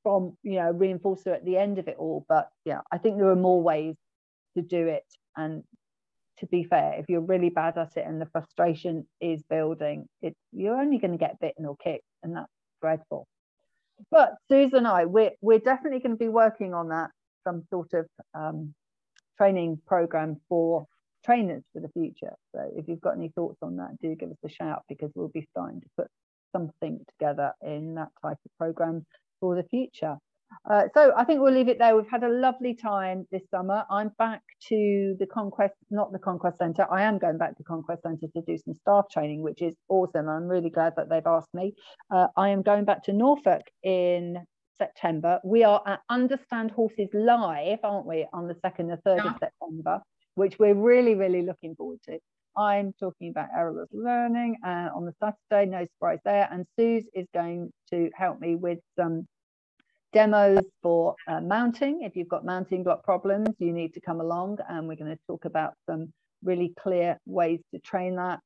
from, you know, reinforcer at the end of it all. But yeah, I think there are more ways to do it. And to be fair, if you're really bad at it and the frustration is building, it you're only going to get bitten or kicked, and that's dreadful. But Susan and I, we're we're definitely going to be working on that, some sort of um, training program for trainers for the future. So if you've got any thoughts on that, do give us a shout because we'll be starting to put something together in that type of program for the future. Uh, so I think we'll leave it there. We've had a lovely time this summer. I'm back to the Conquest, not the Conquest Centre. I am going back to Conquest Centre to do some staff training, which is awesome. I'm really glad that they've asked me. Uh, I am going back to Norfolk in September. We are at Understand Horses Live, aren't we, on the 2nd and 3rd yeah. of September, which we're really, really looking forward to. I'm talking about errorless learning uh, on the Saturday, no surprise there. And Suze is going to help me with some demos for uh, mounting. If you've got mounting block problems, you need to come along and we're going to talk about some really clear ways to train that.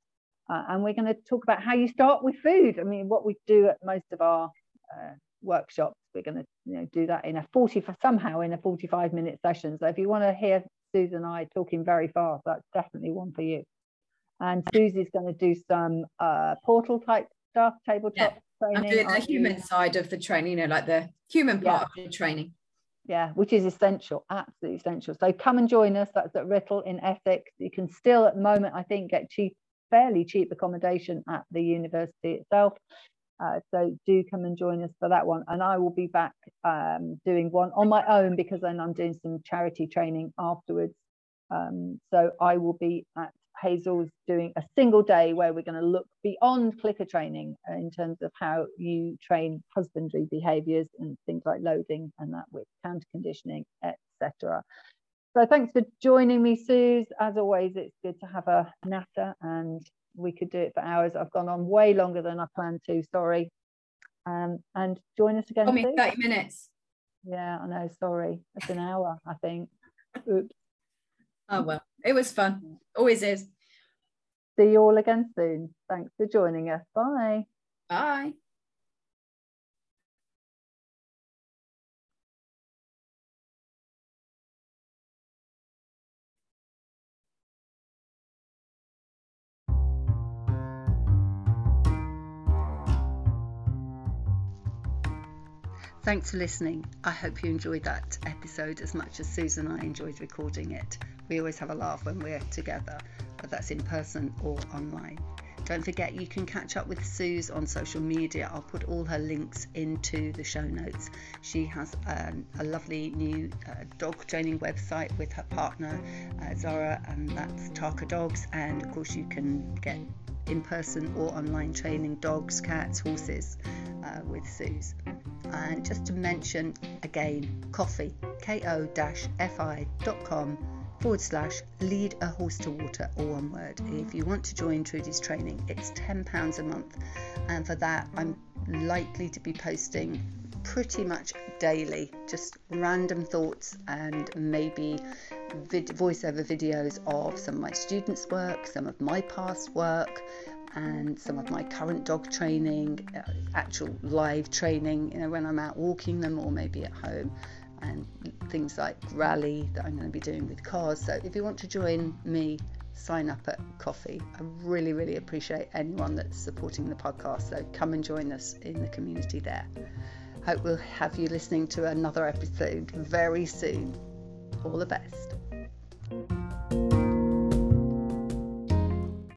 Uh, and we're going to talk about how you start with food. I mean, what we do at most of our uh, workshops, we're going to you know, do that in a 40, somehow in a 45 minute session. So if you want to hear Susan and I talking very fast, that's definitely one for you. And Susie's going to do some uh, portal type stuff, tabletop yeah. training. I'm doing the human you? side of the training, you know, like the human part yeah. of the training. Yeah, which is essential, absolutely essential. So come and join us. That's at Writtle in Essex. You can still, at the moment, I think, get cheap, fairly cheap accommodation at the university itself. Uh, so do come and join us for that one. And I will be back um, doing one on my own because then I'm doing some charity training afterwards. Um, so I will be at Hazel's doing a single day where we're going to look beyond clicker training in terms of how you train husbandry behaviours and things like loading and that with counter conditioning, etc. So thanks for joining me, Suze. As always, it's good to have a natter and we could do it for hours. I've gone on way longer than I planned to, sorry. Um, and join us again. Me 30 minutes. Yeah, I know, sorry. It's an hour, I think. Oops. Oh well, it was fun. Always is. See you all again soon. Thanks for joining us. Bye. Bye. Thanks for listening. I hope you enjoyed that episode as much as Susan and I enjoyed recording it. We always have a laugh when we're together, whether that's in person or online. Don't forget you can catch up with Suze on social media. I'll put all her links into the show notes. She has um, a lovely new uh, dog training website with her partner uh, Zara, and that's Taka Dogs. And of course, you can get in person or online training dogs, cats, horses uh, with Suze. And just to mention again, Ko-fi, ko-fi.com forward slash lead a horse to water, or one word. If you want to join Trudy's training, it's £10 a month. And for that, I'm likely to be posting pretty much daily, just random thoughts and maybe vid- voiceover videos of some of my students' work, some of my past work, and some of my current dog training, uh, actual live training, you know, when I'm out walking them or maybe at home, and things like rally that I'm going to be doing with cars. So if you want to join me, sign up at Ko-fi. I really, really appreciate anyone that's supporting the podcast. So come and join us in the community there. Hope we'll have you listening to another episode very soon. All the best.